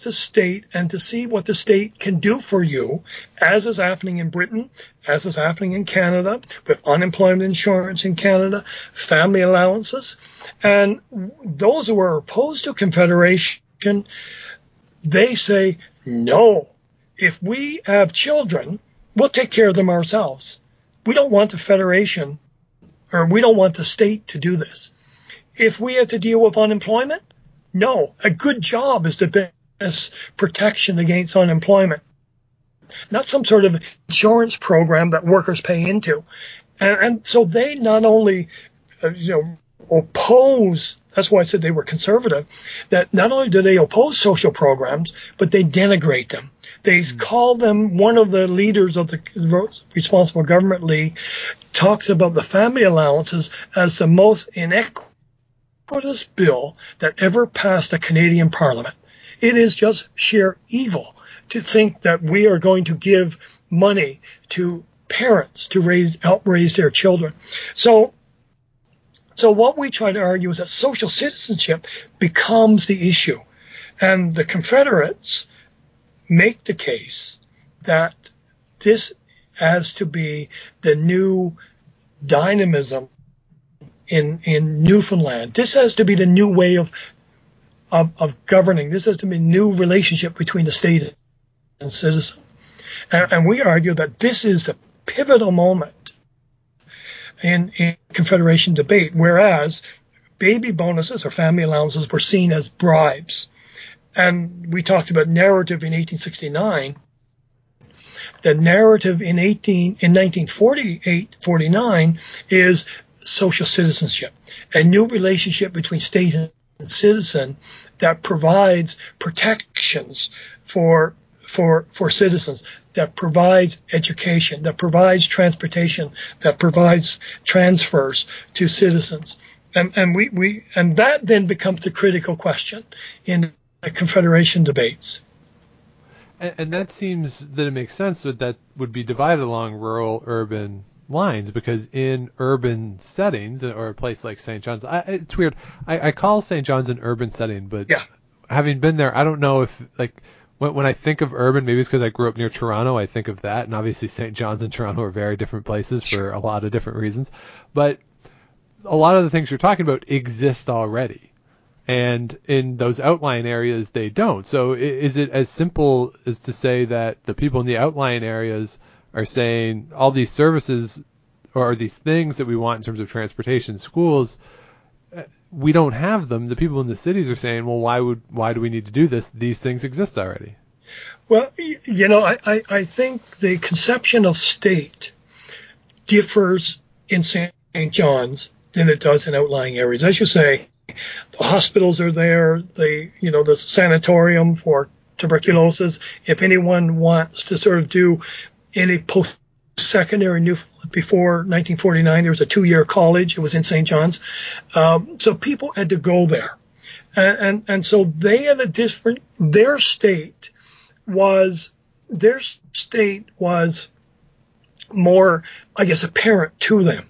the state and to see what the state can do for you, as is happening in Britain, as is happening in Canada, with unemployment insurance in Canada, family allowances. And those who are opposed to Confederation, they say, no, if we have children, we'll take care of them ourselves. We don't want the federation or we don't want the state to do this. If we have to deal with unemployment, no, a good job is the best protection against unemployment. Not some sort of insurance program that workers pay into. And, and so they not only, uh, you know, oppose that's why I said they were conservative. That not only do they oppose social programs, but they denigrate them. They mm-hmm. call them one of the leaders of the Responsible Government League talks about the family allowances as the most inequitous bill that ever passed a Canadian Parliament. It is just sheer evil to think that we are going to give money to parents to raise help raise their children. So so what we try to argue is that social citizenship becomes the issue. And the Confederates make the case that this has to be the new dynamism in in Newfoundland. This has to be the new way of of, of governing. This has to be a new relationship between the state and citizen. And, and we argue that this is the pivotal moment in, in Confederation debate, whereas baby bonuses or family allowances were seen as bribes. And we talked about narrative in 1869. The narrative in 18 in 1948 49 is social citizenship, a new relationship between state and citizen that provides protections for for for citizens that provides education that provides transportation that provides transfers to citizens. And and we, we and that then becomes the critical question in the confederation debates. And, and that seems that it makes sense that that would be divided along rural urban lines because in urban settings or a place like St. John's, I, it's weird. I, I call St. John's an urban setting, but yeah. having been there, I don't know if like when, when I think of urban, maybe it's because I grew up near Toronto. I think of that, and obviously St. John's and Toronto are very different places for a lot of different reasons. But a lot of the things you're talking about exist already and in those outlying areas they don't. So is it as simple as to say that the people in the outlying areas are saying all these services or these things that we want in terms of transportation, schools, uh, we don't have them. The people in the cities are saying, well, why would why do we need to do this? These things exist already. Well, you know, I, I, I think the conception of state differs in St. John's than it does in outlying areas. As you say, the hospitals are there, the you know the sanatorium for tuberculosis. If anyone wants to sort of do any post secondary new before 1949 there was a two-year college it was in st john's um, so people had to go there and, and and so they had a different their state was their state was more i guess apparent to them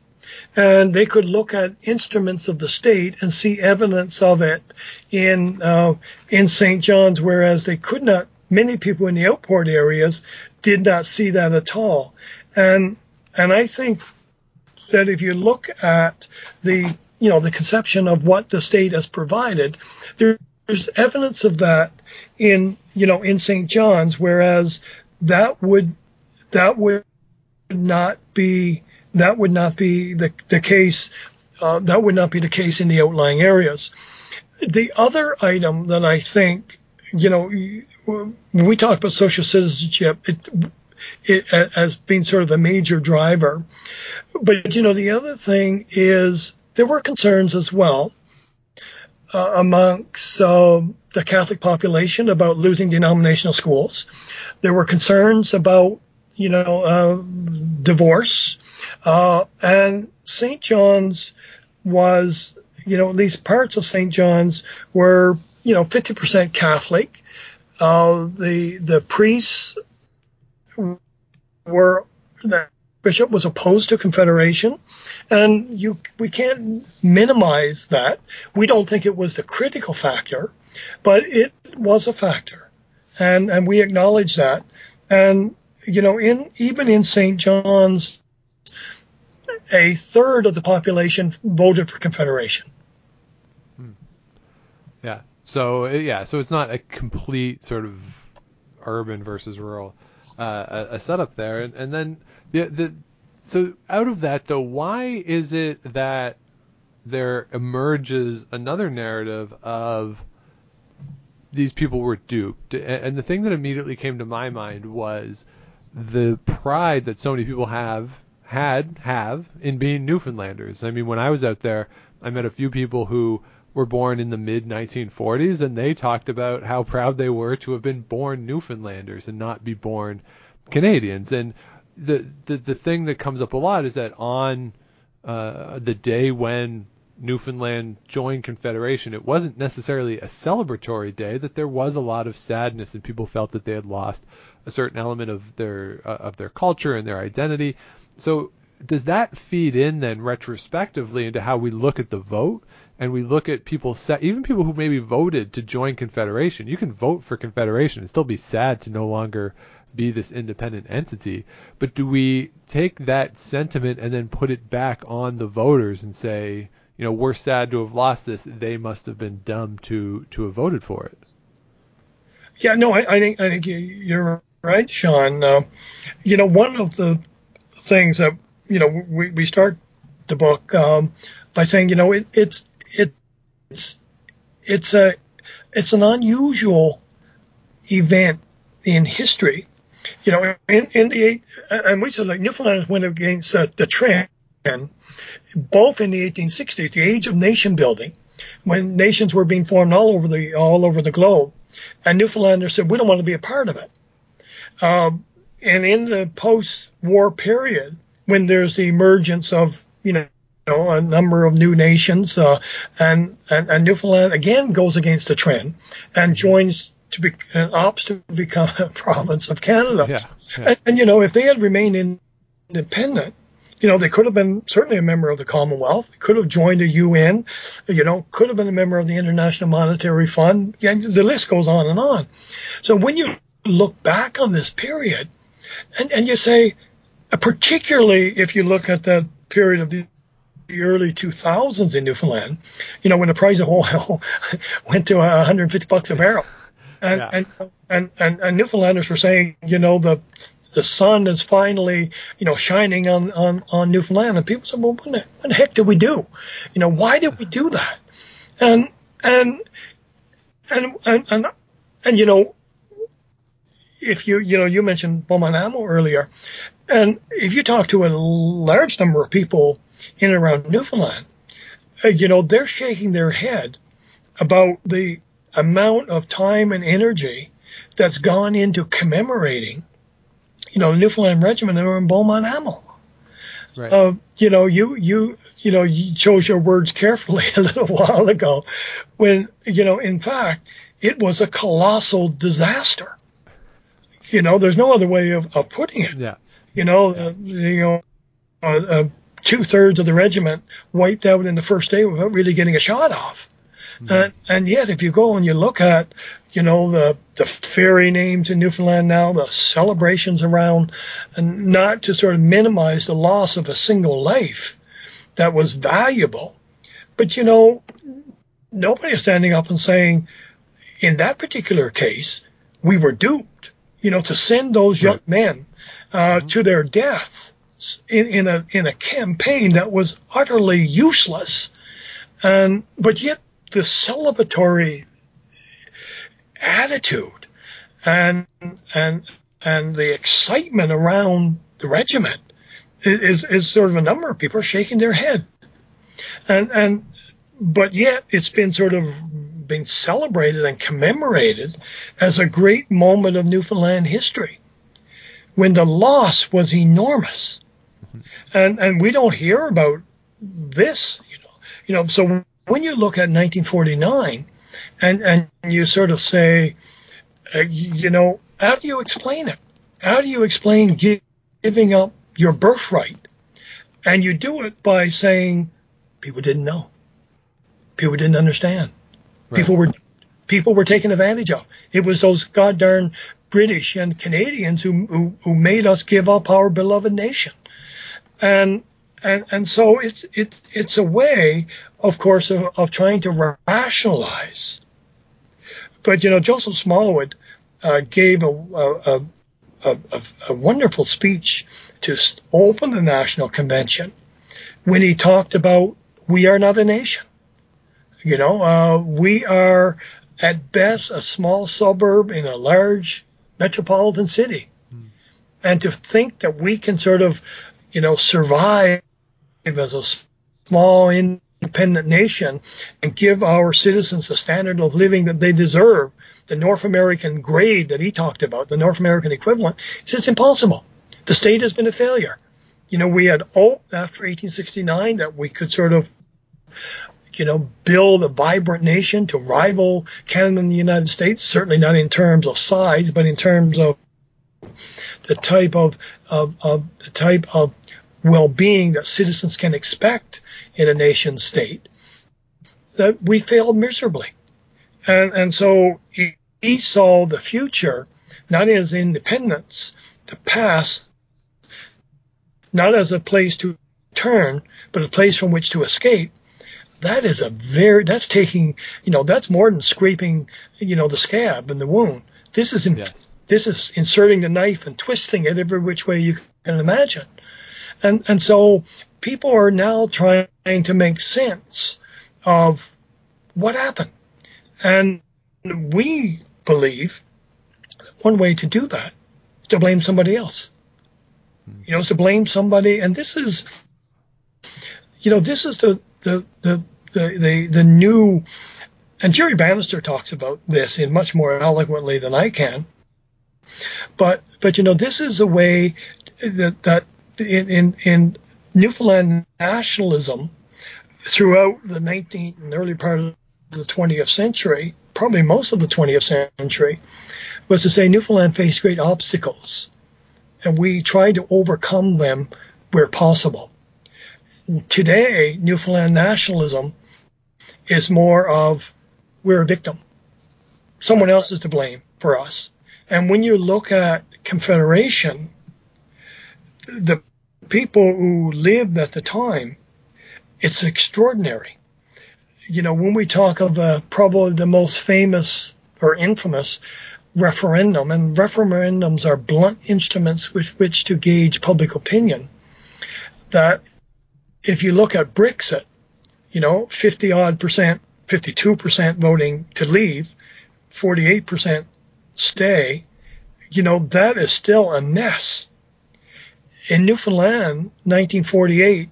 and they could look at instruments of the state and see evidence of it in uh, in St. John's, whereas they could not. Many people in the outport areas did not see that at all, and and I think that if you look at the you know the conception of what the state has provided, there's evidence of that in you know in St. John's, whereas that would that would not be that would not be the, the case. Uh, that would not be the case in the outlying areas. The other item that I think, you know, when we talk about social citizenship, it, it as being sort of the major driver. But you know, the other thing is there were concerns as well uh, amongst uh, the Catholic population about losing denominational schools. There were concerns about you know uh, divorce. Uh, and St. John's was, you know, at least parts of St. John's were, you know, 50% Catholic. Uh, the the priests were the bishop was opposed to confederation, and you we can't minimize that. We don't think it was the critical factor, but it was a factor, and and we acknowledge that. And you know, in even in St. John's, a third of the population voted for Confederation. Hmm. Yeah. So yeah. So it's not a complete sort of urban versus rural uh, a, a setup there, and, and then the the so out of that though, why is it that there emerges another narrative of these people were duped? And the thing that immediately came to my mind was the pride that so many people have had have in being Newfoundlanders. I mean, when I was out there, I met a few people who were born in the mid 1940s, and they talked about how proud they were to have been born Newfoundlanders and not be born Canadians. And the the, the thing that comes up a lot is that on uh, the day when Newfoundland joined Confederation, it wasn't necessarily a celebratory day. That there was a lot of sadness, and people felt that they had lost a certain element of their uh, of their culture and their identity. So does that feed in then retrospectively into how we look at the vote and we look at people even people who maybe voted to join confederation you can vote for confederation and still be sad to no longer be this independent entity. But do we take that sentiment and then put it back on the voters and say you know we're sad to have lost this they must have been dumb to to have voted for it? Yeah no i, I think i think you're right sean. Uh, you know one of the things that you know we, we start the book um, by saying you know it, it's it's it's a it's an unusual event in history. You know, in, in the and we said like Newfoundlanders went against uh, the trend, both in the 1860s, the age of nation building, when nations were being formed all over the all over the globe, and Newfoundlanders said we don't want to be a part of it. Um, and in the post-war period, when there's the emergence of you know know, a number of new nations, uh, and, and, and Newfoundland again goes against the trend and joins to be and opts to become a province of Canada. Yeah, yeah. And, and you know, if they had remained independent, you know, they could have been certainly a member of the Commonwealth, could have joined the UN, you know, could have been a member of the International Monetary Fund. Yeah, the list goes on and on. So when you look back on this period, and, and you say, particularly if you look at that period of the the early 2000s in Newfoundland, you know, when the price of oil went to 150 bucks a barrel. And, yeah. and, and, and, and Newfoundlanders were saying, you know, the, the sun is finally, you know, shining on, on, on Newfoundland. And people said, well, what the, what the heck did we do? You know, why did we do that? And, and, and, and, and, and you know, if you, you know, you mentioned Beaumont earlier, and if you talk to a large number of people in and around Newfoundland, uh, you know, they're shaking their head about the amount of time and energy that's gone into commemorating, you know, the Newfoundland Regiment that were in Beaumont Hamel. Right. Uh, you know, you you you know you chose your words carefully a little while ago, when you know, in fact, it was a colossal disaster. You know, there's no other way of, of putting it. Yeah. You know. Uh, you know, uh, uh two thirds of the regiment wiped out in the first day without really getting a shot off. Mm-hmm. And, and yet, if you go and you look at, you know, the, the ferry names in Newfoundland now, the celebrations around, and not to sort of minimize the loss of a single life that was valuable. But, you know, nobody is standing up and saying, in that particular case, we were duped. you know, to send those young right. men uh, mm-hmm. to their death in, in a in a campaign that was utterly useless, and but yet the celebratory attitude and and and the excitement around the regiment is is sort of a number of people are shaking their head, and and but yet it's been sort of being celebrated and commemorated as a great moment of Newfoundland history when the loss was enormous and and we don't hear about this, you know. You know, so when you look at 1949, and and you sort of say, uh, you know, how do you explain it? How do you explain give, giving up your birthright? And you do it by saying people didn't know, people didn't understand, right. people were people were taken advantage of. It was those goddamn British and Canadians who, who, who made us give up our beloved nation and and and so it's it it's a way, of course, of, of trying to rationalize. But you know, Joseph Smallwood uh, gave a a, a, a a wonderful speech to open the National Convention when he talked about we are not a nation. You know, uh, we are at best a small suburb in a large metropolitan city. Mm. And to think that we can sort of you know, survive as a small independent nation and give our citizens the standard of living that they deserve, the North American grade that he talked about, the North American equivalent, it's just impossible. The state has been a failure. You know, we had hoped after 1869 that we could sort of, you know, build a vibrant nation to rival Canada and the United States, certainly not in terms of size, but in terms of the type of, of, of the type of well-being that citizens can expect in a nation state. that we failed miserably. And, and so he, saw the future not as independence, the past, not as a place to turn, but a place from which to escape. That is a very, that's taking, you know, that's more than scraping, you know, the scab and the wound. This is, in, yes. this is inserting the knife and twisting it every which way you can imagine. And, and so people are now trying to make sense of what happened. And we believe one way to do that is to blame somebody else. You know, to blame somebody, and this is, you know, this is the the the the the, the new, and Jerry Bannister talks about this in much more eloquently than I can. But but you know, this is a way that that in in, in Newfoundland nationalism throughout the 19th and early part of the 20th century, probably most of the 20th century, was to say Newfoundland faced great obstacles, and we tried to overcome them where possible. Today, Newfoundland nationalism is more of we're a victim. Someone else is to blame for us. And when you look at Confederation, the people who lived at the time, it's extraordinary. You know, when we talk of uh, probably the most famous or infamous referendum, and referendums are blunt instruments with which to gauge public opinion. That if you look at Brexit, you know, 50 odd percent, 52 percent voting to leave, 48 percent stay, you know, that is still a mess. In Newfoundland, 1948,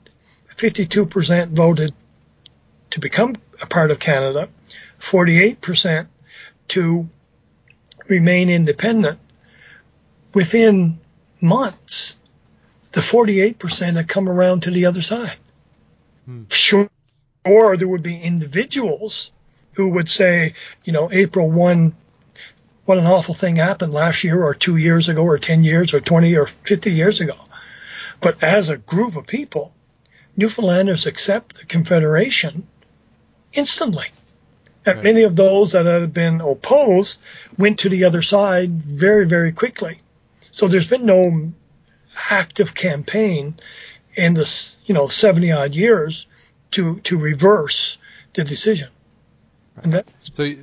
52 percent voted to become a part of Canada, 48 percent to remain independent, within months, the 48% had come around to the other side. Hmm. Sure, or there would be individuals who would say, you know, April 1, what an awful thing happened last year or two years ago or 10 years or 20 or 50 years ago. But as a group of people, Newfoundlanders accept the Confederation instantly. And right. many of those that had been opposed went to the other side very, very quickly. So there's been no active campaign in this, you know, 70 odd years to, to reverse the decision. Right. so,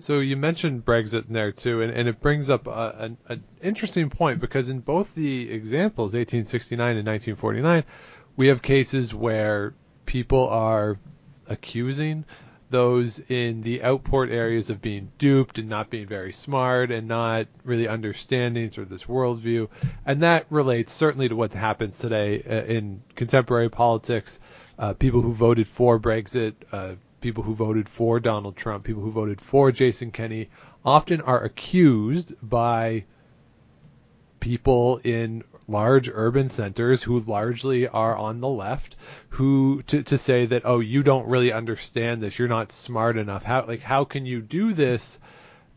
so you mentioned Brexit there too, and, and it brings up an interesting point because in both the examples, 1869 and 1949, we have cases where people are accusing those in the outport areas of being duped and not being very smart and not really understanding sort of this worldview. And that relates certainly to what happens today uh, in contemporary politics. Uh, people who voted for Brexit, uh, people who voted for Donald Trump, people who voted for Jason Kenney often are accused by people in large urban centers who largely are on the left who to, to say that oh you don't really understand this. You're not smart enough. How like how can you do this?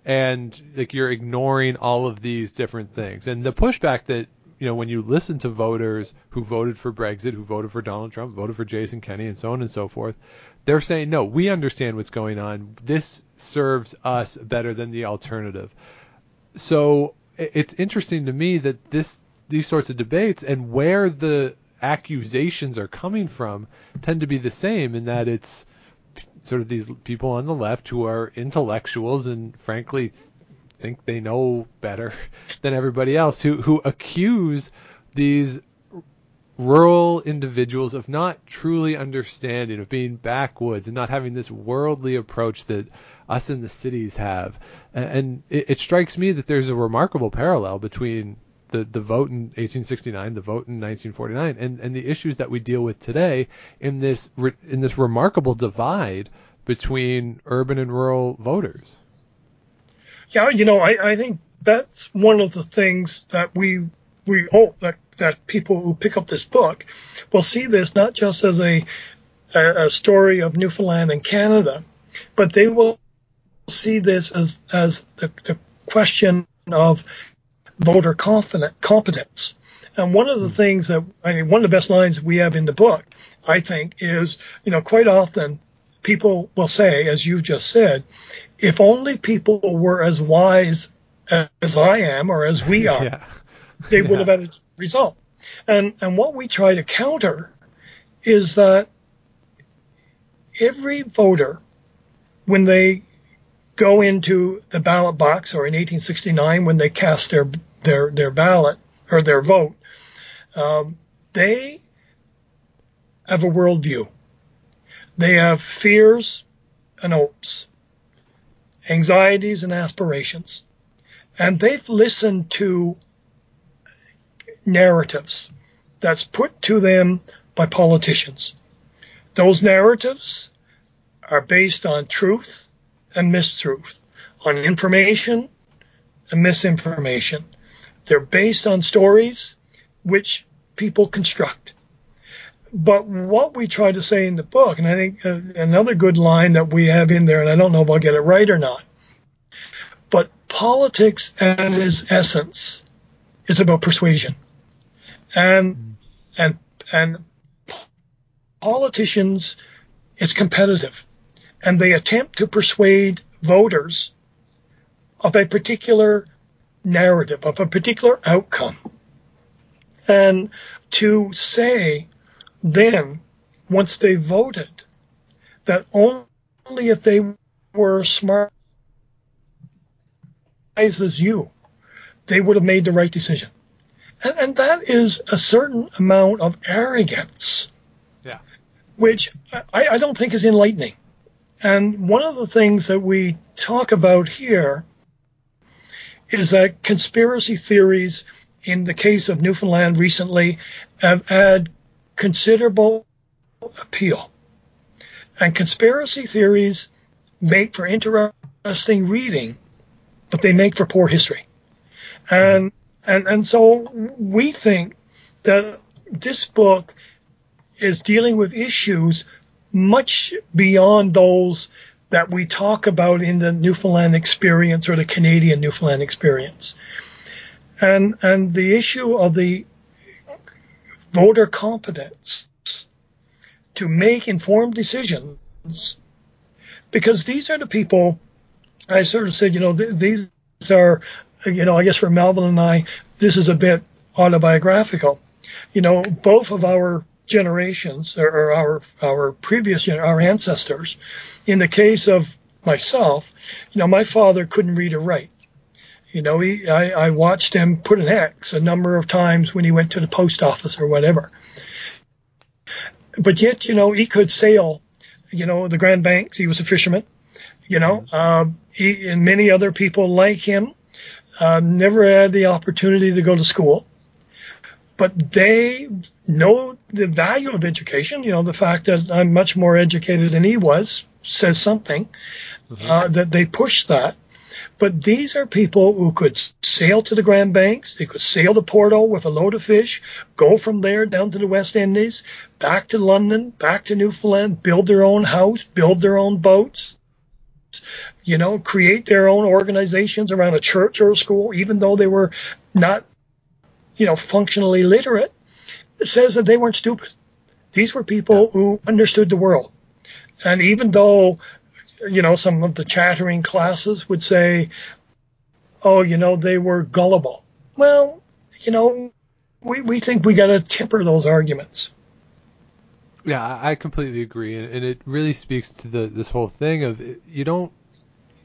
And like you're ignoring all of these different things. And the pushback that you know when you listen to voters who voted for Brexit who voted for Donald Trump voted for Jason Kenney and so on and so forth they're saying no we understand what's going on. This serves us better than the alternative. So it's interesting to me that this these sorts of debates and where the accusations are coming from tend to be the same in that it's sort of these people on the left who are intellectuals and frankly think they know better than everybody else who who accuse these rural individuals of not truly understanding of being backwoods and not having this worldly approach that us in the cities have and it, it strikes me that there's a remarkable parallel between the, the vote in 1869, the vote in 1949, and, and the issues that we deal with today in this re, in this remarkable divide between urban and rural voters. Yeah, you know, I, I think that's one of the things that we we hope that, that people who pick up this book will see this not just as a a, a story of Newfoundland and Canada, but they will see this as as the, the question of voter competence. And one of the hmm. things that, I mean, one of the best lines we have in the book, I think, is, you know, quite often people will say, as you've just said, if only people were as wise as I am or as we are, yeah. they yeah. would have had a result. And and what we try to counter is that every voter, when they go into the ballot box, or in 1869 when they cast their their their ballot or their vote, um, they have a worldview. They have fears and hopes, anxieties and aspirations, and they've listened to narratives that's put to them by politicians. Those narratives are based on truth and mistruth, on information and misinformation. They're based on stories which people construct. But what we try to say in the book, and I think uh, another good line that we have in there, and I don't know if I'll get it right or not, but politics at its essence is about persuasion. And, and, and politicians, it's competitive and they attempt to persuade voters of a particular narrative, of a particular outcome. And to say then, once they voted, that only if they were smart as you, they would have made the right decision. And, and that is a certain amount of arrogance. Yeah. Which I, I don't think is enlightening. And one of the things that we talk about here is that conspiracy theories, in the case of Newfoundland recently, have had considerable appeal. And conspiracy theories make for interesting reading, but they make for poor history. And and and so we think that this book is dealing with issues much beyond those that we talk about in the Newfoundland experience or the Canadian Newfoundland experience. And, and the issue of the voter competence to make informed decisions, because these are the people, I sort of said, you know, th- these are, you know, I guess for Melvin and I, this is a bit autobiographical. You know, both of our generations or, or our our previous our ancestors. In the case of myself, you know, my father couldn't read or write. You know, he, I, I watched him put an X a number of times when he went to the post office or whatever. But yet, you know, he could sail, you know, the Grand Banks. He was a fisherman. You know, uh, he and many other people like him uh, never had the opportunity to go to school but they know the value of education. You know, the fact that I'm much more educated than he was says something mm-hmm. uh, that they push that. But these are people who could sail to the Grand Banks. They could sail to Porto with a load of fish, go from there down to the West Indies, back to London, back to Newfoundland, build their own house, build their own boats, you know, create their own organizations around a church or a school, even though they were not you know, functionally literate, It says that they weren't stupid. These were people yeah. who understood the world. And even though, you know, some of the chattering classes would say, oh, you know, they were gullible. Well, you know, we, we think we got to temper those arguments. Yeah, I completely agree, and, it really speaks to the this whole thing of you don't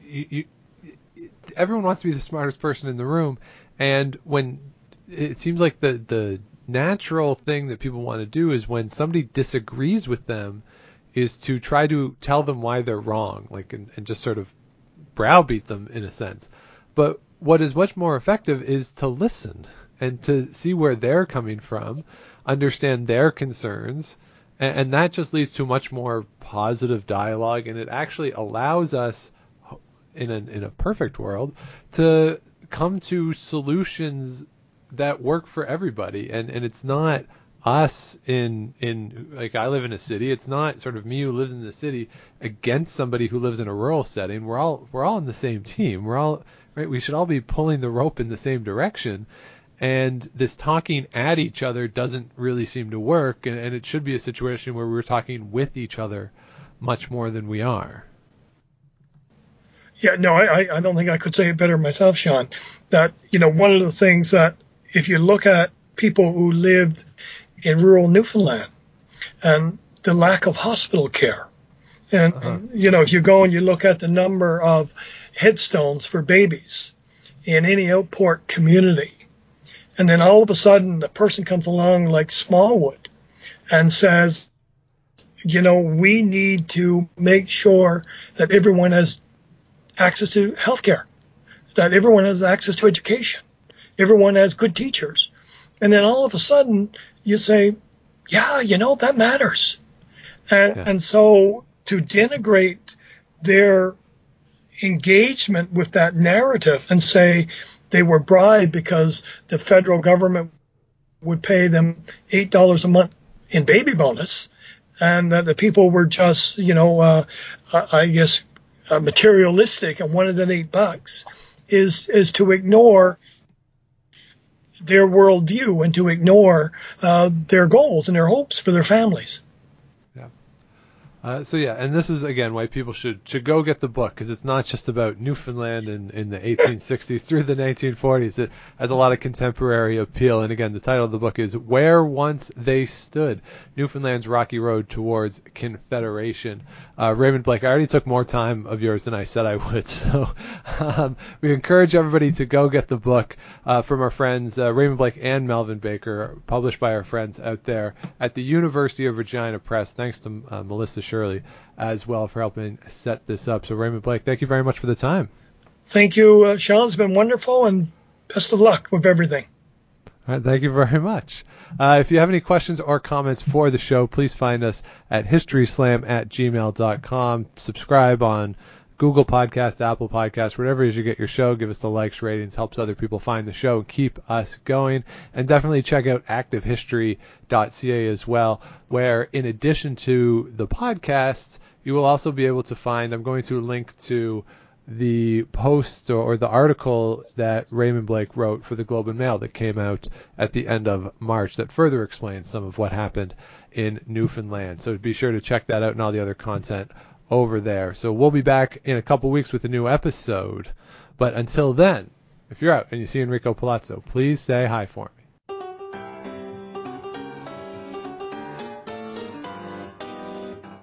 you, you everyone wants to be the smartest person in the room, and when it seems like the the natural thing that people want to do is when somebody disagrees with them is to try to tell them why they're wrong like and, and just sort of browbeat them in a sense. But what is much more effective is to listen and to see where they're coming from understand their concerns and, and that just leads to much more positive dialogue and it actually allows us in a, in a perfect world to come to solutions that work for everybody, and and it's not us in in like I live in a city. It's not sort of me who lives in the city against somebody who lives in a rural setting. We're all we're all in the same team. We're all right. We should all be pulling the rope in the same direction. And this talking at each other doesn't really seem to work. And, and it should be a situation where we're talking with each other much more than we are. Yeah, no, I, I don't think I could say it better myself, Sean. That, you know, one of the things that if you look at people who lived in rural Newfoundland and the lack of hospital care, and, uh-huh. you know, if you go and you look at the number of headstones for babies in any outport community, and then all of a sudden the person comes along like Smallwood and says, you know, we need to make sure that everyone has access to healthcare, that everyone has access to education, everyone has good teachers. And then all of a sudden you say, yeah, you know, that matters. And, yeah. and so to denigrate their engagement with that narrative and say they were bribed because the federal government would pay them $8 a month in baby bonus and that the people were just, you know, uh, I guess uh, materialistic and wanted that eight bucks is is to ignore their worldview and to ignore uh, their goals and their hopes for their families. Uh, so yeah, and this is again why people should should go get the book because it's not just about Newfoundland in, in the 1860s through the 1940s. It has a lot of contemporary appeal. And again, the title of the book is "Where Once They Stood: Newfoundland's Rocky Road Towards Confederation." Uh, Raymond Blake, I already took more time of yours than I said I would, so um, we encourage everybody to go get the book uh, from our friends uh, Raymond Blake and Melvin Baker, published by our friends out there at the University of Regina Press. Thanks to uh, Melissa. Sher- Shirley as well for helping set this up. So Raymond Blake, thank you very much for the time. Thank you, uh, Sean. It's been wonderful, and best of luck with everything. All right, thank you very much. Uh, if you have any questions or comments for the show, please find us at historyslam at gmail.com. Subscribe on Google Podcast, Apple Podcast, whatever it is you get your show. Give us the likes, ratings, helps other people find the show and keep us going. And definitely check out activehistory.ca as well, where in addition to the podcast, you will also be able to find, I'm going to link to the post or, the article that Raymond Blake wrote for the Globe and Mail that came out at the end of March that further explains some of what happened in Newfoundland. So be sure to check that out and all the other content over there. So we'll be back in a couple weeks with a new episode. But until then, if you're out and you see Enrico Palazzo, please say hi for me.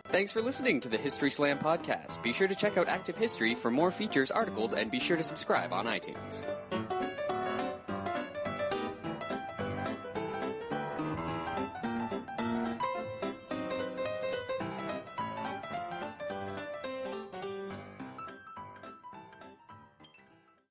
Thanks for listening to the History Slam podcast. Be sure to check out Active History for more features, articles, and be sure to subscribe on iTunes.